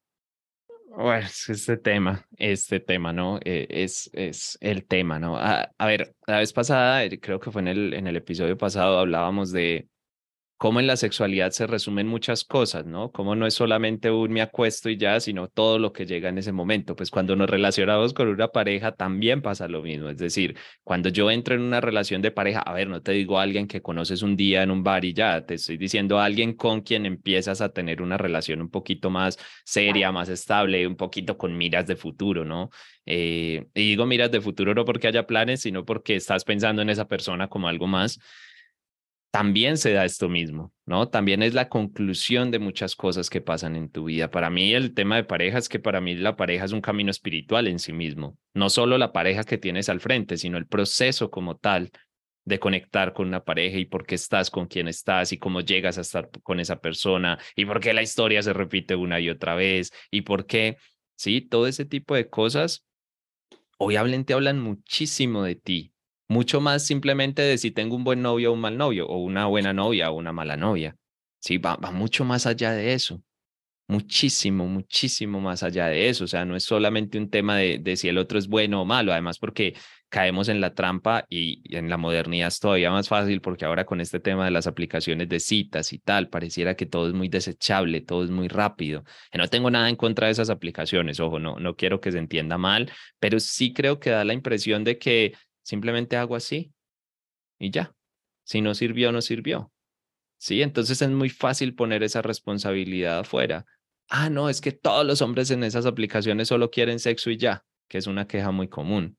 Bueno, este tema, este tema, ¿no? Eh, es, es el tema, ¿no? A, a, ver, la vez pasada, eh, creo que fue en el, en el episodio pasado, hablábamos de, cómo en la sexualidad se resumen muchas cosas, ¿no? Cómo no es solamente un me acuesto y ya, sino todo lo que llega en ese momento. Pues cuando nos relacionamos con una pareja también pasa lo mismo. Es decir, cuando yo entro en una relación de pareja, a ver, no te digo a alguien que conoces un día en un bar y ya, te estoy diciendo a alguien con quien empiezas a tener una relación un poquito más seria, más estable, un poquito con miras de futuro, ¿no? Eh, y digo miras de futuro no porque haya planes, sino porque estás pensando en esa persona como algo más también se da esto mismo, ¿no? También es la conclusión de muchas cosas que pasan en tu vida. Para mí el tema de pareja es que para mí la pareja es un camino espiritual en sí mismo, no solo la pareja que tienes al frente, sino el proceso como tal de conectar con una pareja y por qué estás con quien estás y cómo llegas a estar con esa persona y por qué la historia se repite una y otra vez y por qué, sí, todo ese tipo de cosas obviamente hablan muchísimo de ti, mucho más simplemente de si tengo un buen novio o un mal novio, o una buena novia o una mala novia. Sí, va, va mucho más allá de eso. Muchísimo, muchísimo más allá de eso. O sea, no es solamente un tema de, de si el otro es bueno o malo, además porque caemos en la trampa y, en la modernidad es todavía más fácil porque ahora con este tema de las aplicaciones de citas y tal, pareciera que todo es muy desechable, todo es muy rápido. no tengo nada en contra de esas aplicaciones, ojo, no, no quiero que se entienda mal, pero sí creo que da la impresión de que Simplemente hago así y ya. Si no sirvió, no sirvió. Sí, entonces es muy fácil poner esa responsabilidad afuera. Ah, no, es que todos los hombres en esas aplicaciones solo quieren sexo y ya, que es una queja muy común.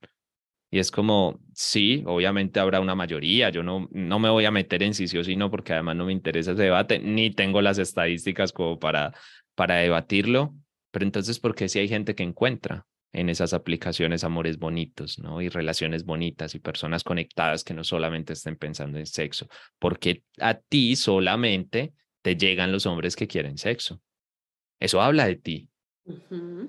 Y es como, sí, obviamente habrá una mayoría, yo no, no me voy a meter en si sí o si no, porque además no me interesa ese debate, ni tengo las estadísticas como para, para debatirlo, pero entonces, ¿por qué si hay gente que encuentra? En esas aplicaciones amores bonitos, ¿no? Y relaciones bonitas y personas conectadas que no solamente estén pensando en sexo, porque a ti solamente te llegan los hombres que quieren sexo. Eso habla de ti.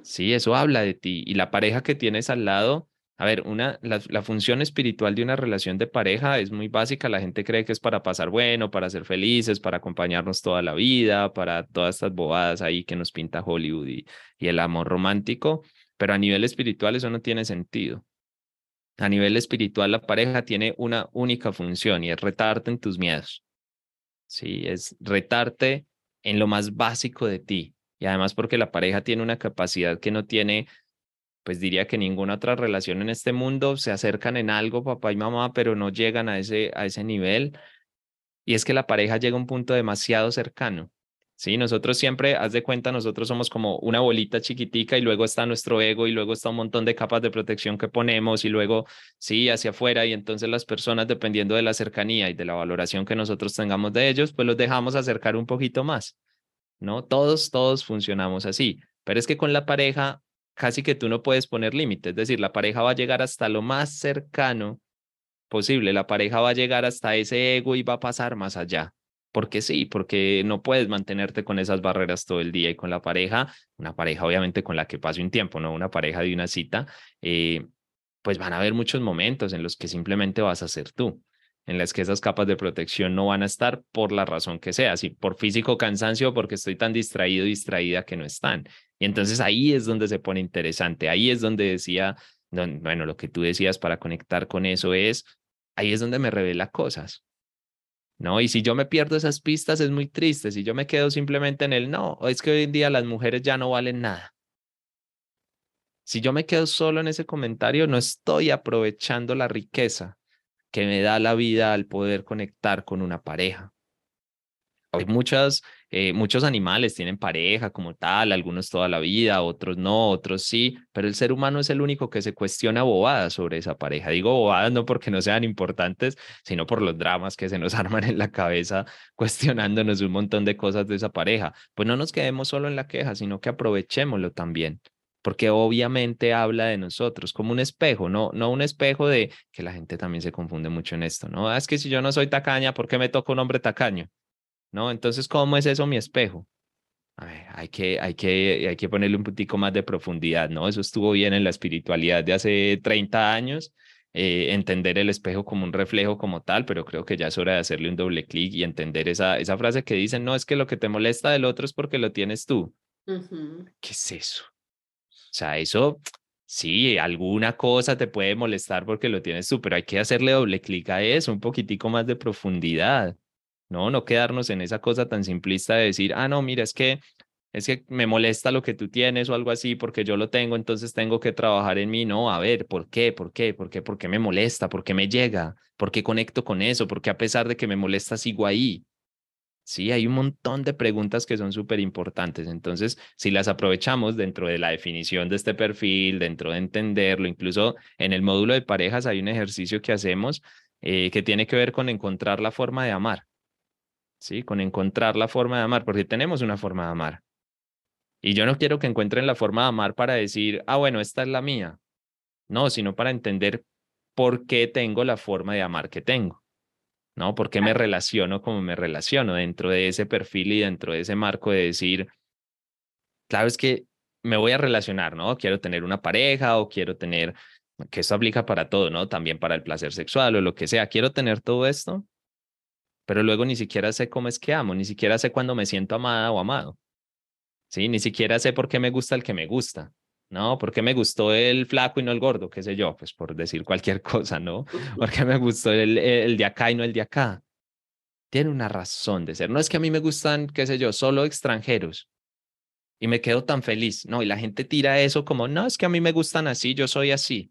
Sí, eso habla de ti. Y la pareja que tienes al lado, a ver, una, la, la, función espiritual de una relación de pareja es muy básica. La gente cree que es para pasar bueno, para ser felices, para acompañarnos toda la vida, para todas estas bobadas ahí que nos pinta Hollywood y, y el amor romántico. Pero a nivel espiritual eso no tiene sentido. A nivel espiritual la pareja tiene una única función y es retarte en tus miedos. Sí, es retarte en lo más básico de ti. Y además porque la pareja tiene una capacidad que no tiene, pues diría que ninguna otra relación en este mundo, se acercan en algo papá y mamá, pero no llegan a ese, a ese nivel. Y es que la pareja llega a un punto demasiado cercano. Sí, nosotros siempre, haz de cuenta, nosotros somos como una bolita chiquitica y luego está nuestro ego y luego está un montón de capas de protección que ponemos y luego, sí, hacia afuera y entonces las personas, dependiendo de la cercanía y de la valoración que nosotros tengamos de ellos, pues los dejamos acercar un poquito más, ¿no? Todos, todos funcionamos así, pero es que con la pareja casi que tú no puedes poner límites, es decir, la pareja va a llegar hasta lo más cercano posible, la pareja va a llegar hasta ese ego y va a pasar más allá porque sí, porque no puedes mantenerte con esas barreras todo el día y con la pareja, una pareja obviamente con la que pase un tiempo, no una pareja de una cita, eh, pues van a haber muchos momentos en los que simplemente vas a ser tú, en las que esas capas de protección no van a estar por la razón que sea, si por físico cansancio porque estoy tan distraído, distraída que no están. Y entonces ahí es donde se pone interesante, ahí es donde decía, bueno, lo que tú decías para conectar con eso es, ahí es donde me revela cosas ¿no? Y si yo me pierdo esas pistas es muy triste, si yo me quedo simplemente en el no, es que hoy en día las mujeres ya no valen nada. Si yo me quedo solo en ese comentario, no estoy aprovechando la riqueza que me da la vida al poder conectar con una pareja. hay muchas, eh, muchos animales tienen pareja como tal, algunos toda la vida, otros no, otros sí, pero el ser humano es el único que se cuestiona bobadas sobre esa pareja. Digo bobadas no porque no sean importantes, sino por los dramas que se nos arman en la cabeza cuestionándonos un montón de cosas de esa pareja. Pues no nos quedemos solo en la queja, sino que aprovechémoslo también porque obviamente habla de nosotros como un espejo, no, no un espejo de que la gente también se confunde mucho en esto, ¿no? Ah, es que si yo no soy tacaña, ¿por qué me toca un hombre tacaño? ¿No? Entonces, ¿cómo es eso mi espejo? hay, que, hay, que, hay que ponerle un puntico más de profundidad, ¿no? Eso estuvo bien en la espiritualidad de hace 30 años, eh, entender el espejo como un reflejo como tal, pero creo que ya es hora de hacerle un doble clic y entender esa, esa frase que dicen, no, es que lo que te molesta del otro es porque lo tienes tú. ¿Qué es eso? O sea, eso, sí, alguna cosa te puede molestar porque lo tienes tú, pero hay que hacerle doble clic a eso, un poquitico más de profundidad. No, no quedarnos en esa cosa tan simplista de decir, ah, no, mira, es que es que me molesta lo que tú tienes o algo así porque yo lo tengo, entonces tengo que trabajar en mí. No, a ver, ¿por qué? ¿Por qué? ¿Por qué? ¿Por qué me molesta? ¿Por qué me llega? ¿Por qué conecto con eso? ¿Por qué a pesar de que me molesta sigo ahí? Sí, hay un montón de preguntas que son súper importantes. Entonces, si las aprovechamos dentro de la definición de este perfil, dentro de entenderlo, incluso en el módulo de parejas hay un ejercicio que hacemos eh, que tiene que ver con encontrar la forma de amar. ¿Sí? Con encontrar la forma de amar, porque tenemos una forma de amar. Y yo no quiero que encuentren la forma de amar para decir, ah, bueno, esta es la mía. No, sino para entender por qué tengo la forma de amar que tengo. ¿No? ¿Por qué me relaciono como me relaciono dentro de ese perfil y dentro de ese marco de decir, claro, es que me voy a relacionar, ¿no? Quiero tener una pareja o quiero tener, que eso aplica para todo, ¿no? También para el placer sexual o lo que sea. Quiero tener todo esto, pero luego ni siquiera sé cómo es que amo, ni siquiera sé cuándo me siento amada o amado. Sí, ni siquiera sé por qué me gusta el que me gusta. ¿no? ¿Por qué me gustó el flaco y no el gordo? ¿Qué sé yo? Pues por decir cualquier cosa, ¿no? ¿Por qué me gustó el, el de acá y no el de acá? Tiene una razón de ser. No es que a mí me gustan, qué sé yo, solo extranjeros y me quedo tan feliz. No, y la gente tira eso como, no, es que a mí me gustan así, yo soy así.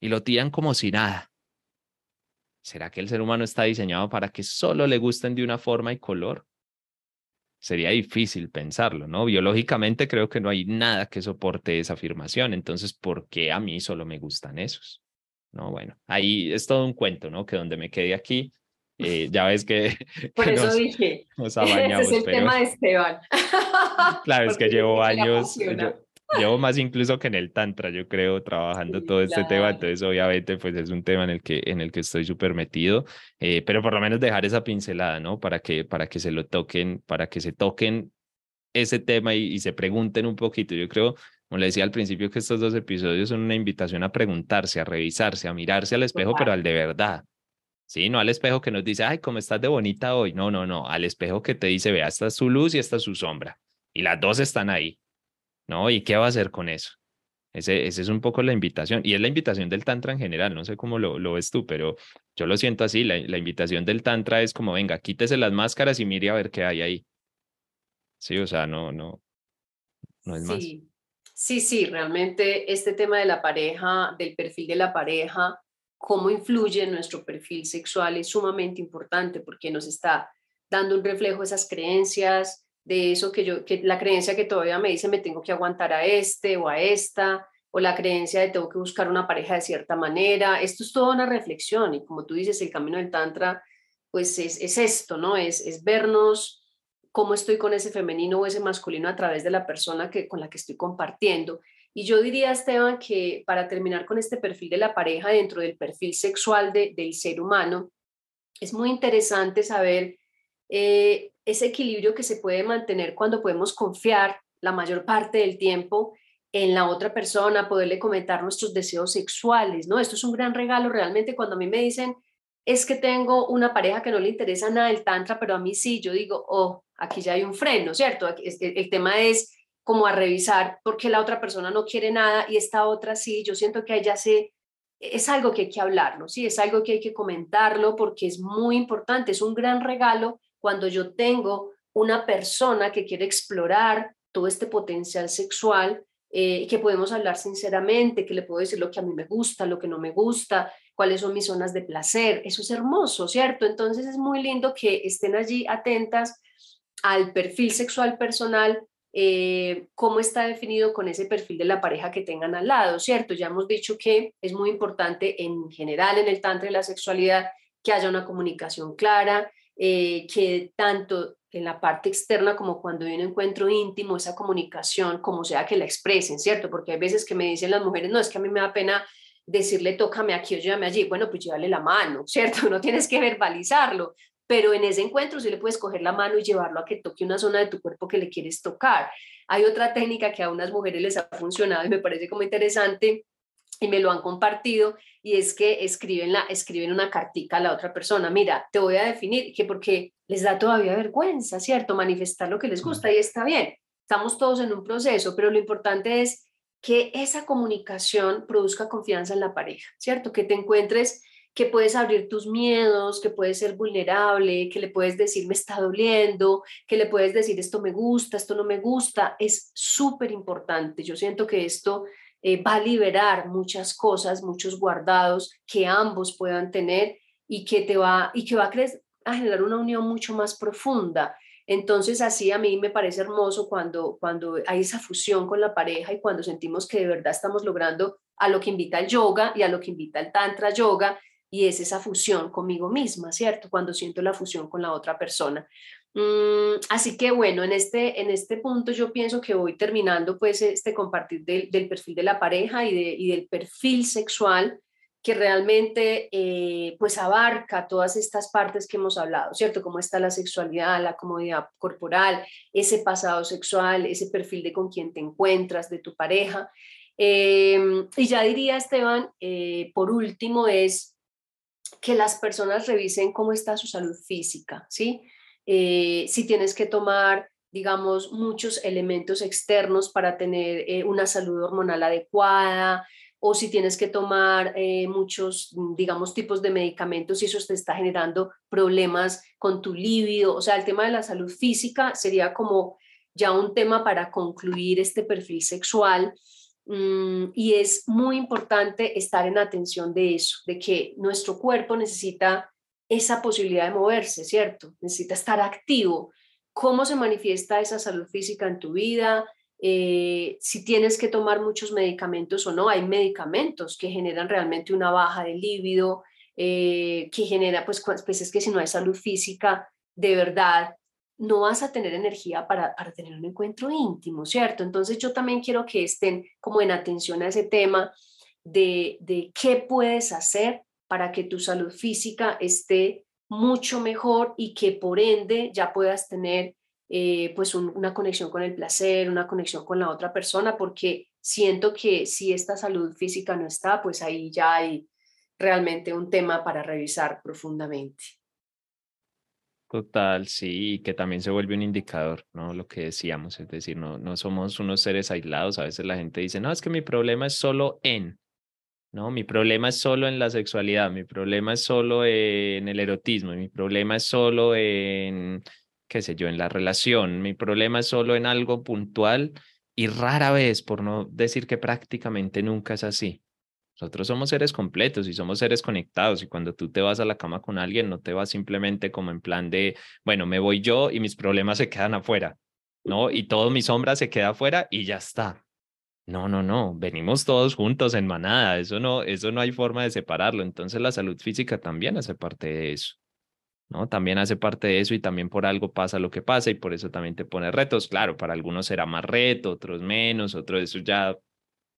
Y lo tiran como si nada. ¿Será que el ser humano está diseñado para que solo le gusten de una forma y color? Sería difícil pensarlo, ¿no? Biológicamente creo que no hay nada que soporte esa afirmación. Entonces, ¿por qué a mí solo me gustan esos? No, bueno, ahí es todo un cuento, ¿no? Que donde me quedé aquí, eh, ya ves que... Por eso dije, ese es el tema de Esteban. Claro, es que llevo años, Llevo más incluso que en el Tantra, yo creo, trabajando todo este tema. Entonces, obviamente, pues es un tema en el que, en el que estoy súper metido, eh, pero por lo menos dejar esa pincelada, ¿no? Para que, para que se lo toquen, para que se toquen ese tema y, se pregunten un poquito. Yo creo, como le decía al principio, que estos dos episodios son una invitación a preguntarse, a revisarse, a mirarse al espejo, pero al de verdad. Sí, no al espejo que nos dice, ay, cómo estás de bonita hoy. No, no, no, al espejo que te dice, vea, esta es su luz y esta es su sombra. Y las dos están ahí. ¿No? ¿Y qué va a hacer con eso? Ese, ese es un poco la invitación, y es la invitación del Tantra en general, no sé cómo lo, lo ves tú, pero yo lo siento así, la, invitación del Tantra es como, venga, quítese las máscaras y mire a ver qué hay ahí. Sí, o sea, no, no, no es más. Sí, sí, realmente este tema de la pareja, del perfil de la pareja, cómo influye en nuestro perfil sexual es sumamente importante porque nos está dando un reflejo de esas creencias, de eso que yo, que la creencia que todavía me dice me tengo que aguantar a este o a esta, o la creencia de tengo que buscar una pareja de cierta manera. Esto es toda una reflexión y como tú dices, el camino del Tantra, pues es, es esto, ¿no? Es, es vernos cómo estoy con ese femenino o ese masculino a través de la persona que, con la que estoy compartiendo. Y yo diría, Esteban, que para terminar con este perfil de la pareja dentro del perfil sexual de, del ser humano, es muy interesante saber eh, ese equilibrio que se puede mantener cuando podemos confiar la mayor parte del tiempo en la otra persona, poderle comentar nuestros deseos sexuales, ¿no? Esto es un gran regalo realmente cuando a mí me dicen, es que tengo una pareja que no le interesa nada el tantra, pero a mí sí, yo digo, oh, aquí ya hay un freno, ¿cierto? El tema es como a revisar por qué la otra persona no quiere nada y esta otra sí, yo siento que ella se es algo que hay que hablarlo, sí, es algo que hay que comentarlo porque es muy importante, es un gran regalo cuando yo tengo una persona que quiere explorar todo este potencial sexual eh, que podemos hablar sinceramente, que le puedo decir lo que a mí me gusta, lo que no me gusta, cuáles son mis zonas de placer. Eso es hermoso, ¿cierto? Entonces es muy lindo que estén allí atentas al perfil sexual personal, eh, cómo está definido con ese perfil de la pareja que tengan al lado, ¿cierto? Ya hemos dicho que es muy importante en general en el tantra y la sexualidad que haya una comunicación clara, eh, que tanto en la parte externa como cuando hay un encuentro íntimo, esa comunicación, como sea que la expresen, ¿cierto? Porque hay veces que me dicen las mujeres, no, es que a mí me da pena decirle tócame aquí o llévame allí. Bueno, pues llévale la mano, ¿cierto? No tienes que verbalizarlo, pero en ese encuentro sí le puedes coger la mano y llevarlo a que toque una zona de tu cuerpo que le quieres tocar. Hay otra técnica que a unas mujeres les ha funcionado y me parece como interesante y me lo han compartido y es que escriben, la, escriben una cartica a la otra persona, mira, te voy a definir que porque les da todavía vergüenza, ¿cierto? Manifestar lo que les gusta y está bien, estamos todos en un proceso, pero lo importante es que esa comunicación produzca confianza en la pareja, ¿cierto? Que te encuentres que puedes abrir tus miedos, que puedes ser vulnerable, que le puedes decir me está doliendo, que le puedes decir esto me gusta, esto no me gusta, es súper importante. Yo siento que esto eh, va a liberar muchas cosas, muchos guardados que ambos puedan tener y que te va y que va a, a generar una unión mucho más profunda. Entonces, así a mí me parece hermoso cuando, cuando hay esa fusión con la pareja y cuando sentimos que de verdad estamos logrando a lo que invita el yoga y a lo que invita el tantra yoga, y es esa fusión conmigo misma, ¿cierto? Cuando siento la fusión con la otra persona. Mm, así que bueno, en este, en este punto yo pienso que voy terminando pues este compartir del, perfil de la pareja y, de, y, del perfil sexual que realmente eh, pues abarca todas estas partes que hemos hablado, ¿cierto? Cómo está la sexualidad, la comodidad corporal, ese pasado sexual, ese perfil de con quién te encuentras, de tu pareja. Em, y ya diría Esteban, eh, por último, es que las personas revisen cómo está su salud física, ¿sí? Eh, si tienes que tomar, digamos, muchos elementos externos para tener eh, una salud hormonal adecuada, o si tienes que tomar eh, muchos, digamos, tipos de medicamentos y eso te está generando problemas con tu líbido. O sea, el tema de la salud física sería como ya un tema para concluir este perfil sexual. Mm, y es muy importante estar en atención de eso, de que nuestro cuerpo necesita esa posibilidad de moverse, ¿cierto? Necesita estar activo. ¿Cómo se manifiesta esa salud física en tu vida? Eh, si tienes que tomar muchos medicamentos o no, hay medicamentos que generan realmente una baja de líbido, eh, que genera, pues, pues es que si no hay salud física, de verdad, no vas a tener energía para, para tener un encuentro íntimo, ¿cierto? Entonces yo también quiero que estén como en atención a ese tema de, de qué puedes hacer para que tu salud física esté mucho mejor y que por ende ya puedas tener eh, pues una conexión con el placer, una conexión con la otra persona, porque siento que si esta salud física no está, pues ahí ya hay realmente un tema para revisar profundamente. Total, sí, que también se vuelve un indicador, ¿no? Lo que decíamos, es decir, no, no somos unos seres aislados. A veces la gente dice, no, es que mi problema es solo en, ¿no? Mi problema es solo en la sexualidad, mi problema es solo en el erotismo, mi problema es solo en, qué sé yo, en la relación, mi problema es solo en algo puntual y rara vez, por no decir que prácticamente nunca es así. Nosotros somos seres completos y somos seres conectados y cuando tú te vas a la cama con alguien no te vas simplemente como en plan de, bueno, me voy yo y mis problemas se quedan afuera, ¿no? Y todo mi sombra se queda afuera y ya está. No, no, no, venimos todos juntos en manada, eso no, eso no hay forma de separarlo. Entonces la salud física también hace parte de eso, ¿no? También hace parte de eso y también por algo pasa lo que pasa y por eso también te pone retos. Claro, para algunos será más reto, otros menos, otros eso ya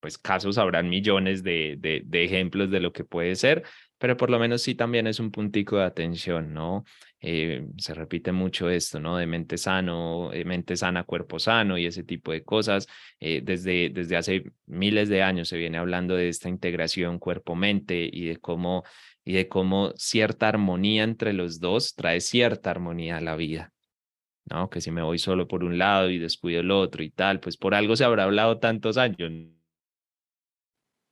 pues casos habrán millones de, de, ejemplos de lo que puede ser, pero por lo menos sí también es un puntico de atención, ¿no? Eh, se repite mucho esto, ¿no? De mente sano, eh, mente sana, cuerpo sano y ese tipo de cosas. Eh, desde, desde hace miles de años se viene hablando de esta integración cuerpo-mente y de cómo y de cómo cierta armonía entre los dos trae cierta armonía a la vida. ¿no? Que si me voy solo por un lado y descuido el otro y tal, pues por algo se habrá hablado tantos años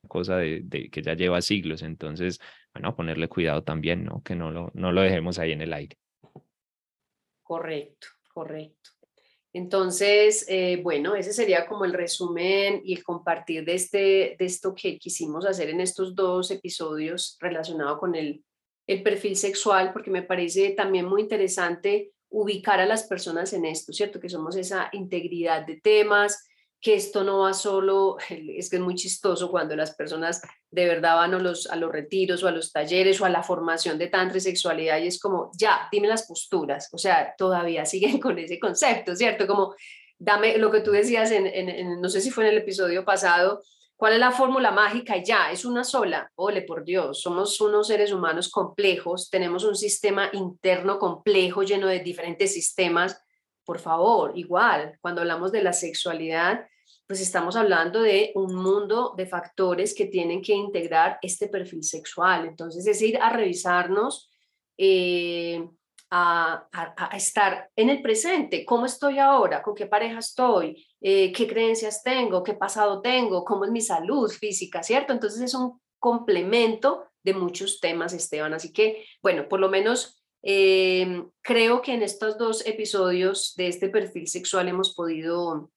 cosa que ya lleva siglos. Entonces, bueno, ponerle cuidado también, ¿no? Que no lo, no lo dejemos ahí en el aire. Correcto, correcto. Entonces, eh, bueno, ese sería como el resumen y el compartir de, este, de esto que quisimos hacer en estos dos episodios relacionado con el, el perfil sexual, porque me parece también muy interesante ubicar a las personas en esto, ¿cierto? Que somos esa integridad de temas, que esto no va solo, es que es muy chistoso cuando las personas de verdad van a los, a los retiros o a los talleres o a la formación de tantra y sexualidad y es como, ya, dime las posturas, o sea, todavía siguen con ese concepto, ¿cierto? Como, dame lo que tú decías, en, no sé si fue en el episodio pasado, ¿cuál es la fórmula mágica? Ya, es una sola, ole por Dios, somos unos seres humanos complejos, tenemos un sistema interno complejo lleno de diferentes sistemas, por favor, igual, cuando hablamos de la sexualidad, pues estamos hablando de un mundo de factores que tienen que integrar este perfil sexual. Entonces, es ir a revisarnos, eh, a, estar en el presente, cómo estoy ahora, con qué pareja estoy, eh, qué creencias tengo, qué pasado tengo, cómo es mi salud física, ¿cierto? Entonces, es un complemento de muchos temas, Esteban. Así que, bueno, por lo menos Em, creo que en estos dos episodios de este perfil sexual hemos podido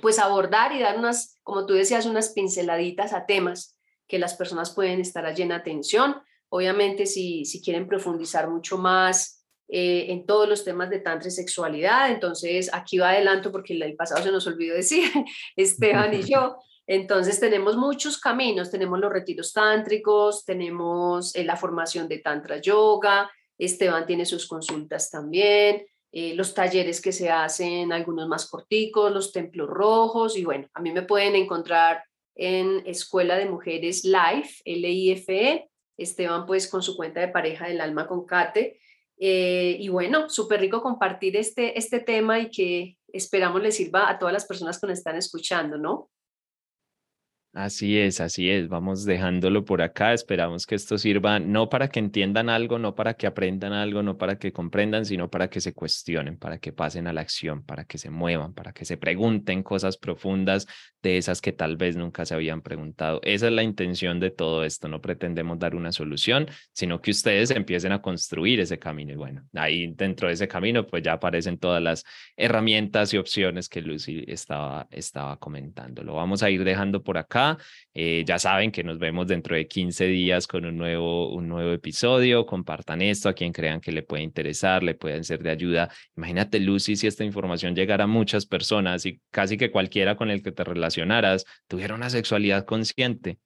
pues abordar y dar unas, como tú decías, unas pinceladitas a temas que las personas pueden estar allí en atención. Obviamente, si, si quieren profundizar mucho más eh, en todos los temas de tantra y sexualidad, entonces aquí va adelanto porque el pasado se nos olvidó decir, Esteban y yo. Entonces tenemos muchos caminos, tenemos los retiros tántricos, tenemos eh, la formación de tantra yoga, Esteban tiene sus consultas también, eh, los talleres que se hacen, algunos más corticos, los templos rojos y bueno, a mí me pueden encontrar en Escuela de Mujeres Life, L-I-F-E, Esteban pues con su cuenta de pareja del alma con Kate. Eh, y bueno, súper rico compartir este, este tema y que esperamos les sirva a todas las personas que nos están escuchando, ¿no? Así es, así es. Vamos dejándolo por acá. Esperamos que esto sirva no para que entiendan algo, no para que aprendan algo, no para que comprendan, sino para que se cuestionen, para que pasen a la acción, para que se muevan, para que se pregunten cosas profundas de esas que tal vez nunca se habían preguntado. Esa es la intención de todo esto. No pretendemos dar una solución, sino que ustedes empiecen a construir ese camino. Y bueno, ahí dentro de ese camino, pues ya aparecen todas las herramientas y opciones que Lucy estaba, estaba comentando. Lo vamos a ir dejando por acá. Eh, ya saben que nos vemos dentro de 15 días con un nuevo, un nuevo episodio. Compartan esto a quien crean que le puede interesar, le pueden ser de ayuda. Imagínate, Lucy, si esta información llegara a muchas personas y casi que cualquiera con el que te relacionaras tuviera una sexualidad consciente,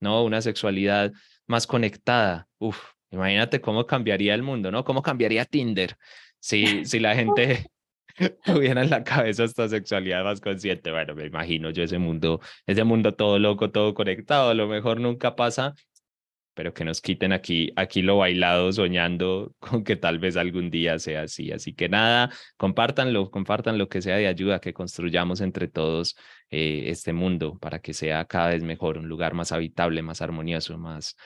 ¿no? Una sexualidad más conectada. Uf, imagínate cómo cambiaría el mundo, ¿no? ¿Cómo cambiaría Tinder? Si, si la gente tuviera en la cabeza esta sexualidad más consciente. Bueno, me imagino yo ese mundo, ese mundo todo loco, todo conectado, a lo mejor nunca pasa, pero que nos quiten aquí, aquí lo bailado, soñando con que tal vez algún día sea así. Así que nada, compártanlo, compartan lo que sea de ayuda, que construyamos entre todos eh, este mundo para que sea cada vez mejor, un lugar más habitable, más armonioso, más,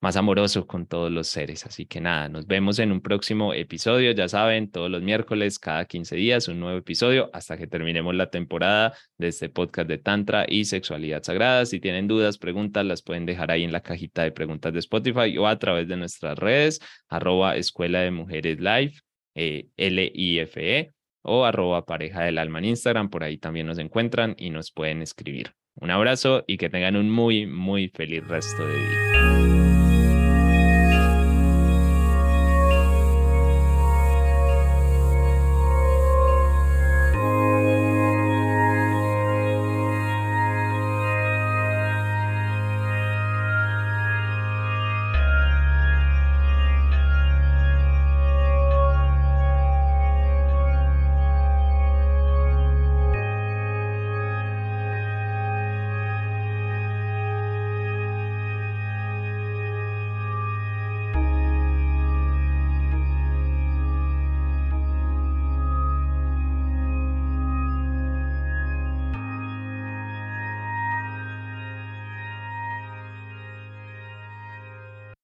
más amoroso con todos los seres. Así que nada, nos vemos en un próximo episodio. Ya saben, todos los miércoles, cada 15 días, un nuevo episodio hasta que terminemos la temporada de este podcast de Tantra y Sexualidad Sagrada. Si tienen dudas, preguntas, las pueden dejar ahí en la cajita de preguntas de Spotify o a través de nuestras redes, arroba Escuela de Mujeres Live, eh, L-I-F-E, o arroba pareja del alma en Instagram. Por ahí también nos encuentran y nos pueden escribir. Un abrazo y que tengan un muy, muy feliz resto de día.